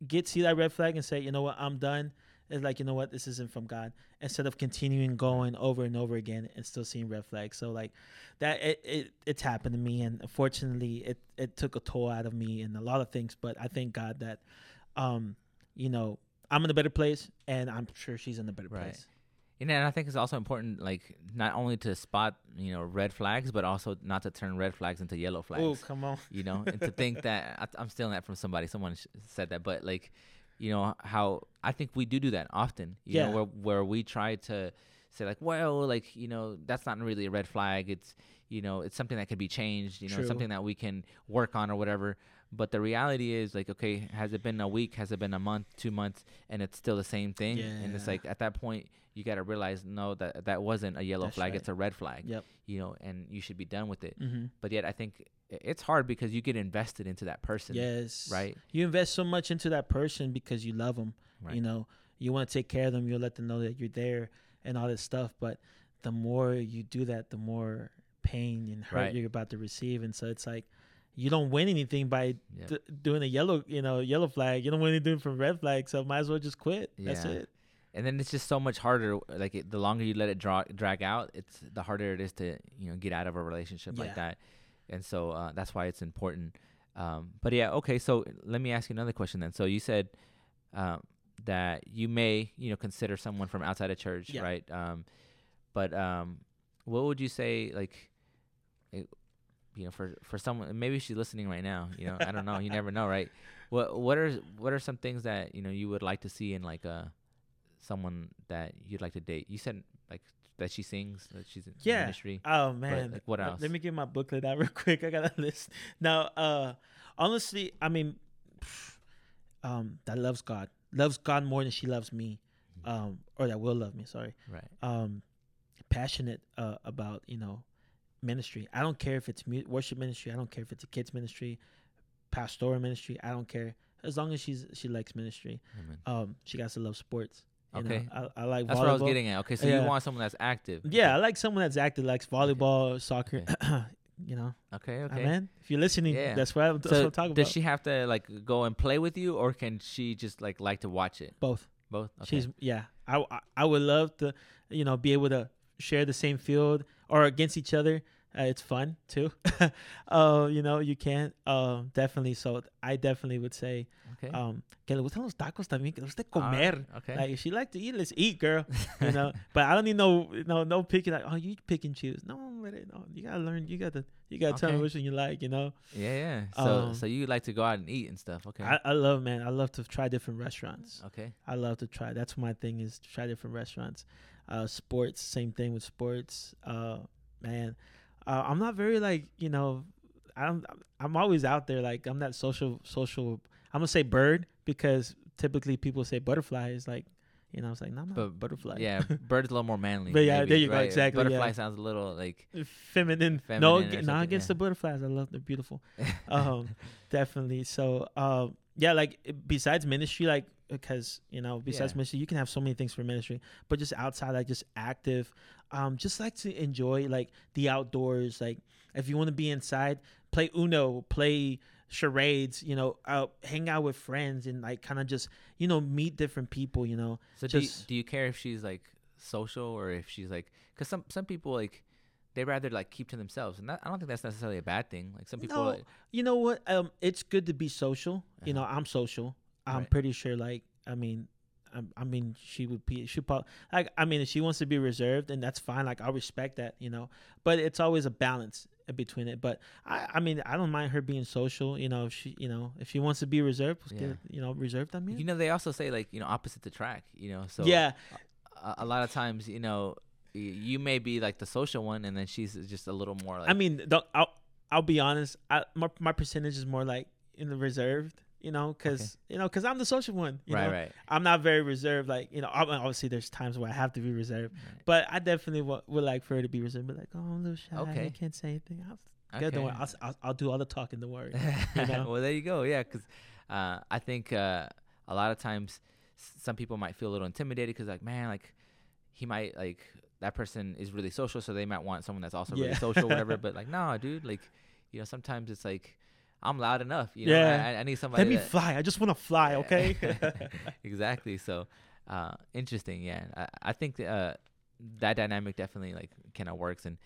get see that red flag and say you know what? I'm done. It's like you know what? This isn't from god. Instead of continuing going over and over again and still seeing red flags. So like that it, it it's happened to me and unfortunately it it took a toll out of me and a lot of things but i thank god that um you know i'm in a better place and i'm sure she's in a better Right. place And I think it's also important, like not only to spot you know red flags, but also not to turn red flags into yellow flags. oh come on You know, and to think that I, I'm stealing that from somebody. Someone sh- said that, but like, you know how I think we do do that often. You Yeah. know, where where we try to say like, well, like you know, that's not really a red flag. It's you know, it's something that can be changed. You know, True. something that we can work on or whatever. But the reality is like, okay, has it been a week? Has it been a month? Two months? And it's still the same thing. And it's like at that point, you got to realize no, that that wasn't a yellow That's flag. right. It's a red flag. yep You know, and you should be done with it. mm-hmm. But yet, I think it's hard because you get invested into that person. yes Right. you invest so much into that person because you love them Right. you know you want to take care of them you'll let them know that you're there and all this stuff but the more you do that the more pain and hurt Right. you're about to receive and so it's like you don't win anything by Yeah. d- doing a yellow you know yellow flag you don't win anything from red flag so might as well just quit that's it and then it's just so much harder. Like it, the longer you let it draw drag out, it's the harder it is to you know get out of a relationship Yeah. like that. And so uh, that's why it's important. Um, but yeah, okay. So let me ask you another question then. So you said um, that you may you know consider someone from outside of church, Yeah. right? Um, but um, what would you say like? It, you know, for for someone, maybe she's listening right now. You know, I don't know. You never know, right? What what are what are some things that you know you would like to see in like a someone that you'd like to date? You said like that she sings, that she's in Yeah. ministry. oh man like, what Let- else? let me get my booklet out real quick i got a list now uh honestly i mean um that loves god loves god more than she loves me Mm-hmm. um or that will love me sorry Right. um passionate uh, about you know ministry i don't care if it's mu- worship ministry i don't care if it's a kids ministry pastoral ministry i don't care as long as she's she likes ministry Amen. um she got to love sports you know? Okay. I, I like That's volleyball what I was getting at. Okay, so Yeah. you want someone that's active. yeah i like someone that's active likes volleyball soccer Okay. you know Okay. okay. Okay. man if you're listening Yeah. that's what, I, that's so what i'm talking does about Does she have to like go and play with you, or can she just like like to watch it? both Both. Okay. She's yeah. I, I I would love to, you know, be able to share the same field or against each other. Uh, it's fun too. uh, you know, you can. Uh, definitely. So I definitely would say, Okay. um, que le gustan los tacos también, que le gusta right, comer. Okay. Like if she like to eat, let's eat, girl. You know, but I don't need no, no, no picking. Like, oh, you pick and choose. No, no. You gotta learn. You gotta, you gotta tell me which one you like. You know, yeah, yeah. So, um, so you like to go out and eat and stuff. Okay. I, I love, man. I love to try different restaurants. okay. I love to try. That's my thing is to try different restaurants. Uh, sports, same thing with sports. Uh, man, uh, I'm not very like you know, I don't. I'm always out there. Like I'm not social. Social. I'm gonna say bird because typically people say butterfly is like, you know, it's like no, I'm But, butterfly. Yeah, bird's a little more manly. But yeah, maybe, there you go, right? exactly, yeah. Butterfly sounds a little like feminine. Feminine no, ag- not against yeah. the butterflies. I love they're beautiful. um, definitely. So, um, yeah, like besides ministry, like because you know, besides Yeah. ministry, you can have so many things for ministry, but just outside, like just active, um, just like to enjoy like the outdoors. Like if you want to be inside, play Uno, play charades. You know, out hang out with friends and like kind of just you know meet different people. You know, So do you, do you care if she's like social or if she's like because some some people like they rather like keep to themselves and that, I don't think that's necessarily a bad thing. Like some people No, like, you know what? Um, it's good to be social. You know, Uh-huh. I'm social. I'm Right. pretty sure. Like, I mean, I, I mean, she would be. She probably like. I mean, if she wants to be reserved, and that's fine. Like, I'll respect that. You know, but it's always a balance between it. But I, I mean, I don't mind her being social. You know, if she, you know, if she wants to be reserved, Yeah. que, you know, reserved. I mean, you know they also say like you know opposite the track. You know so yeah, a, a lot of times you know you may be like the social one and then she's just a little more like I mean, don't, I'll I'll be honest. I my, my percentage is more like in the reserved. You know, because you know, because I'm the social one. You right know? right I'm not very reserved. Like you know, obviously there's times where I have to be reserved, Right. but I definitely w- would like for her to be reserved. Be like, oh, I'm a little shy. Okay. I can't say anything. I'll, good, don't. I'll, I'll, I'll do all the talking. Don't worry. you know? well, there you go. Yeah, because uh, I think uh, a lot of times some people might feel a little intimidated because, like, man, like he might like that person is really social, so they might want someone that's also really Yeah. social, whatever. But like, no, dude, like, you know, sometimes it's like I'm loud enough. You know, Yeah. I, I need somebody. Let me that- fly. I just want to fly. Okay. exactly. So, uh, interesting. Yeah, I, I think uh, that dynamic definitely like kind of works, and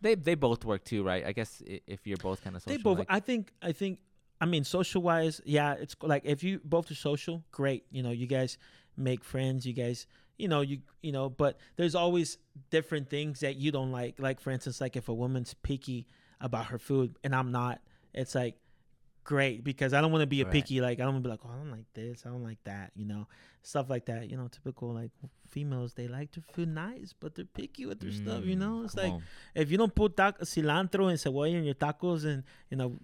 they they both work too, right? I guess if you're both kind of social, they both. like- I think. I think. I mean, social wise, yeah, it's like if you both are social, great. You know, you guys make friends. You guys, you know, you you know. But there's always different things that you don't like. Like for instance, like if a woman's picky about her food and I'm not, it's like great because I don't want to be a Right. picky. Like I don't want to be like, oh, I don't like this. I don't like that. You know, stuff like that. You know, typical like females. They like their food nice, but they're picky with their stuff. You Mm, know, it's like on. if you don't put tac- cilantro and cebolla in your tacos and you know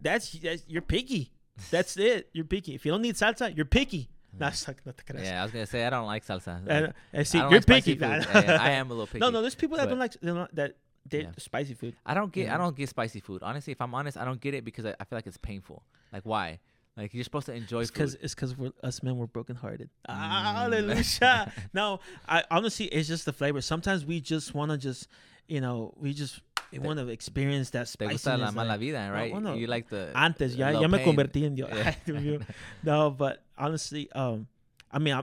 that's, that's you're picky that's it you're picky if you don't need salsa you're picky that's like not the creas. Yeah, I was gonna say I don't like salsa. And, Like, and see I you're like picky. Yeah, I am a little picky. no no there's people that don't like that they Yeah. spicy food I don't get. I don't get spicy food. Honestly, if I'm honest, I don't get it because I, I feel like it's painful. Like why? Like you're supposed to enjoy it's food. because it's because we're us men we're brokenhearted Mm. hallelujah no I honestly it's just the flavor sometimes we just want to just you know we just we want to experience that Te gusta la mala vida, right? bueno, you like the antes ya, ya me pain. convertí en Dios. Yeah. Ay, Dios mío. no, but honestly, um, I mean, I,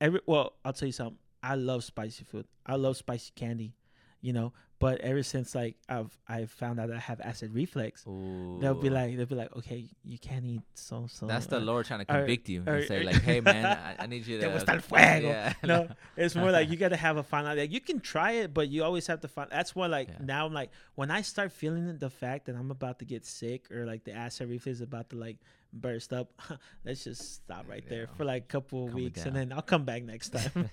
every well, I'll tell you something. I love spicy food. I love spicy candy, you know. But ever since like I've I found out I have acid reflux, they'll be like they'll be like, okay, you can't eat so so. That's the Lord trying to or- convict you or- and say like, "Hey man, I, I need you Te to." gusta el fuego. Yeah. No, it's more like you got to have a final. Like you can try it, but you always have to find. That's why, like Yeah. now, I'm like when I start feeling the fact that I'm about to get sick or like the acid reflux is about to like burst up. let's just stop right there for like a couple of Calm weeks, and then I'll come back next time.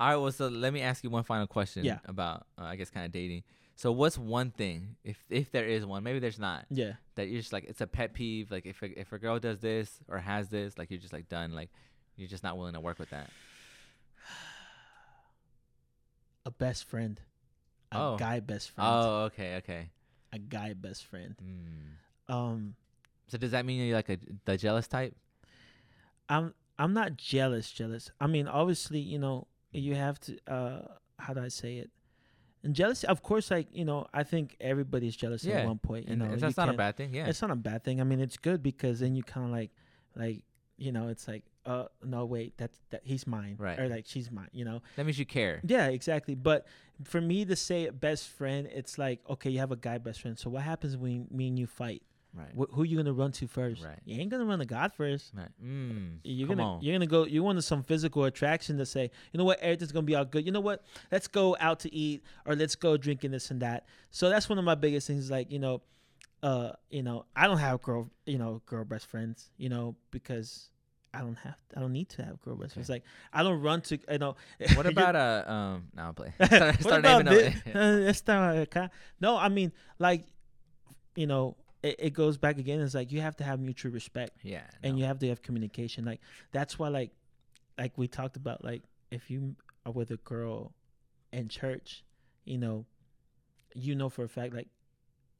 All right. Well, so let me ask you one final question. Yeah. About uh, I guess kind of dating. So what's one thing, if if there is one, maybe there's not, yeah, that you're just like it's a pet peeve. Like if a, if a girl does this or has this, like you're just like done. Like you're just not willing to work with that. a best friend, a Oh. guy best friend, Oh, okay, okay. a guy best friend. Mm. Um, So does that mean you're like a the jealous type? I'm I'm not jealous. Jealous. I mean, obviously, you know, you have to. uh How do I say it? And jealousy, of course, like you know, I think everybody's jealous Yeah, at one point. You and know, that's you not a bad thing. Yeah. It's not a bad thing. I mean, it's good because then you kind of like, like you know, it's like uh, no, wait, that's that he's mine, Right. Or like she's mine, you know? That means you care. Yeah, exactly. But for me to say best friend, it's like okay, you have a guy best friend. So what happens when me and you fight? Right. Wh- who you gonna run to first? Right. You ain't gonna run to God first. Right. Mm, You're come gonna on. you're gonna go you want some physical attraction to say, you know what, everything's gonna be all good. You know what? Let's go out to eat or let's go drinking this and that. So that's one of my biggest things, like, you know, uh, you know, I don't have girl you know, girl best friends, you know, because I don't have I don't need to have girl best friends. Like I don't run to you know what about uh um? No, I'll play. Start, start naming thi- them. uh. No, I mean, like, you know, it, it goes back again. It's like you have to have mutual respect yeah. and no. you have to have communication. Like that's why, like, like we talked about, like if you are with a girl in church, you know, you know for a fact, like,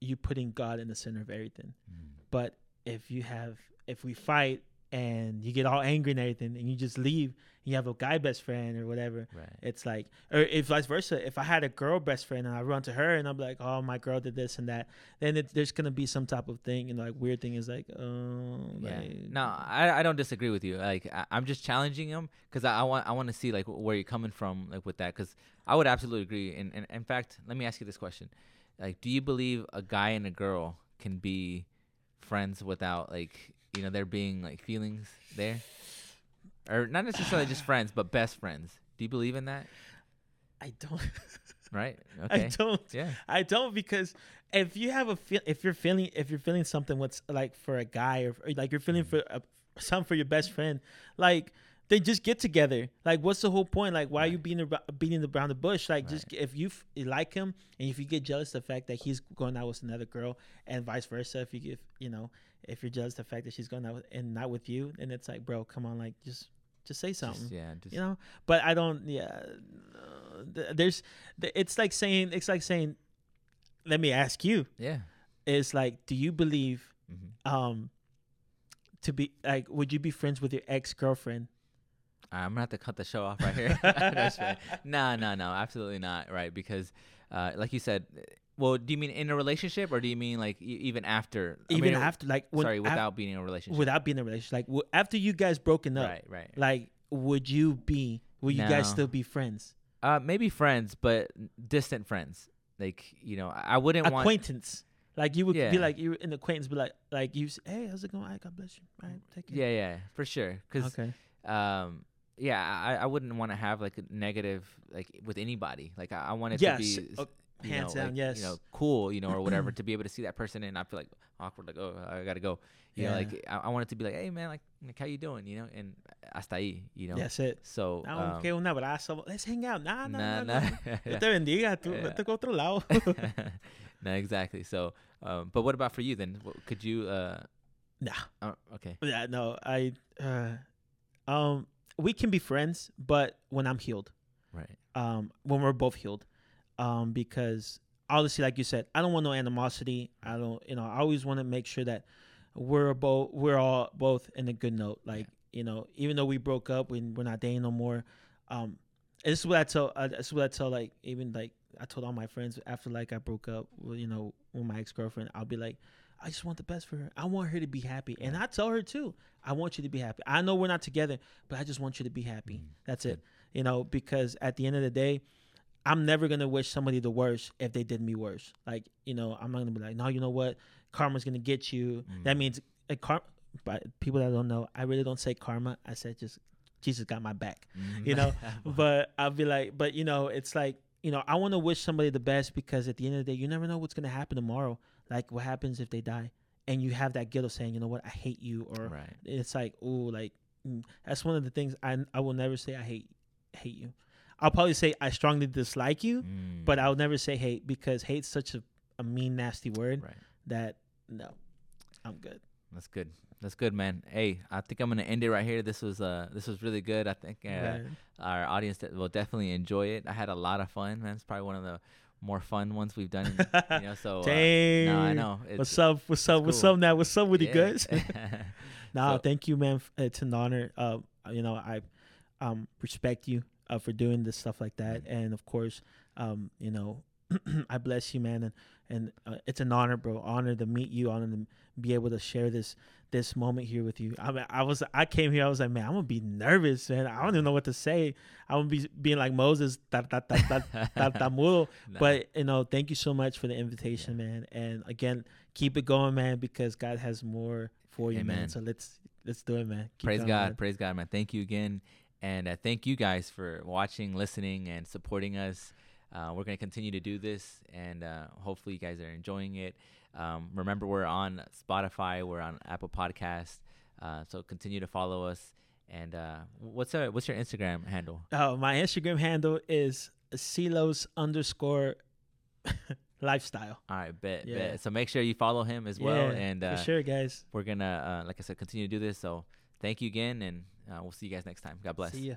you putting God in the center of everything. Mm. But if you have, if we fight and you get all angry and everything, and you just leave, you have a guy best friend or whatever, Right. it's like, or if vice versa, if I had a girl best friend and I run to her and I'm like, oh, my girl did this and that, then it, there's gonna be some type of thing and like weird thing is like, oh, Yeah. like, No, I, I don't disagree with you. Like I, I'm just challenging him because I, I want I want to see like where you're coming from like with that because I would absolutely agree. And, and in fact, let me ask you this question: Like, do you believe a guy and a girl can be friends without like you know there being like feelings there, or not necessarily just friends, but best friends? Do you believe in that? I don't, Right. Okay. I don't, Yeah. I don't because if you have a feel, if you're feeling, if you're feeling something, what's like for a guy or, or like you're feeling mm. for a, something for your best friend, like. They just get together. Like, what's the whole point? Like, why are you Right. beating about, beating around the bush? Like, just if you, f- like him and if you get jealous of the fact that he's going out with another girl, and vice versa, if you get, you know, if you're jealous of the fact that she's going out with, and not with you, and it's like, bro, come on, like, just, just say something Just, yeah. Just, you know but i don't yeah uh, there's it's like saying it's like saying let me ask you Yeah. is like do you believe hmm um to be like would you be friends with your ex-girlfriend I'm gonna have to cut the show off right here. No, no, no, absolutely not. Right, because, uh, like you said, well, do you mean in a relationship, or do you mean like e- even after? I even mean, after like when, sorry, af- without being in a relationship. without being in a relationship like w- after you guys broken up right, right. like would you be will you guys still be friends Uh, maybe friends, but distant friends. Like you know, I wouldn't want. acquaintance like you would Yeah. be like you're an acquaintance be like like you say, hey how's it going All right, god bless you all right take care Yeah, yeah, for sure. Because okay um, yeah, I, I wouldn't want to have like a negative like with anybody. Like I, I want it yes to be. uh, you hands know, down like, yes you know, cool, you know, or whatever, to be able to see that person and not feel like awkward, like, oh, I gotta go. You know, Yeah. like I, I want it to be like, hey man, like, like how you doing? You know, and hasta ahí, you know. that's it So I don't um, care un abrazo. Let's hang out. Nah, nah, nah, nah. nah. nah. Te bendiga. Tú Yeah. vete otro lado. no, exactly. So, um, but what about for you then? What, could you? Uh, nah. oh, okay. Yeah, no. I, uh, um, we can be friends, but when I'm healed, Right. um, when we're both healed, um, because obviously, like you said, I don't want no animosity. I don't, you know, I always want to make sure that we're both, we're all both in a good note. Like, you know, even though we broke up, we, we're not dating no more. Um, and this is what I tell. Uh, this is what I tell. Like, even like I told all my friends after like I broke up, you know, with my ex girlfriend, I'll be like, I just want the best for her. I want her to be happy, and I tell her too. I want you to be happy. I know we're not together, but I just want you to be happy. Mm, That's it. You know, because at the end of the day, I'm never gonna wish somebody the worst if they did me worse. Like, you know, I'm not gonna be like, no, you know what, karma's gonna get you. That Mm. means a car. But people that don't know, I really don't say karma. I said just Jesus got my back Mhm. you know but i'll be like but you know it's like you know i want to wish somebody the best because at the end of the day you never know what's going to happen tomorrow like what happens if they die and you have that guilt of saying you know what i hate you or right. it's like oh like mm, that's one of the things i i will never say i hate hate you i'll probably say i strongly dislike you Mm, but i'll never say hate because hate's such a, a mean nasty word right. that no i'm good That's good. That's good, man. Hey, I think I'm gonna end it right here. This was uh, this was really good. I think uh, Right. our audience will definitely enjoy it. I had a lot of fun, man. It's probably one of the more fun ones we've done. you know, so uh, Dang. no, I know. It's, what's up what's up what's cool. up now what's up with you guys No, So- thank you, man. It's an honor. Uh, you know, I um respect you uh, for doing this stuff like that, Mm-hmm. and of course, um, you know, I bless you, man, and and uh, it's an honor, bro. Honor to meet you, honor to be able to share this this moment here with you. I mean, I was I came here, I was like, man, I'm gonna be nervous, man. I don't even know what to say. I'm gonna be being like Moses, ta, ta, ta, ta, ta, ta, mudo. Nah. But you know, thank you so much for the invitation, man. And again, keep it going, man, because God has more for you, Amen. man. So let's let's do it, man. Keep praise going, God, man. praise God, man. Thank you again, and uh, thank you guys for watching, listening, and supporting us. Uh, we're gonna continue to do this, and uh, hopefully, you guys are enjoying it. Um, remember, we're on Spotify, we're on Apple Podcast, uh, so continue to follow us. And uh, what's uh, what's your Instagram handle? Oh, my Instagram handle is Silos underscore lifestyle. All right, bet, Yeah. bet. So make sure you follow him as well, Yeah, and uh, for sure, guys. we're gonna, uh, like I said, continue to do this. So thank you again, and uh, we'll see you guys next time. God bless. See ya.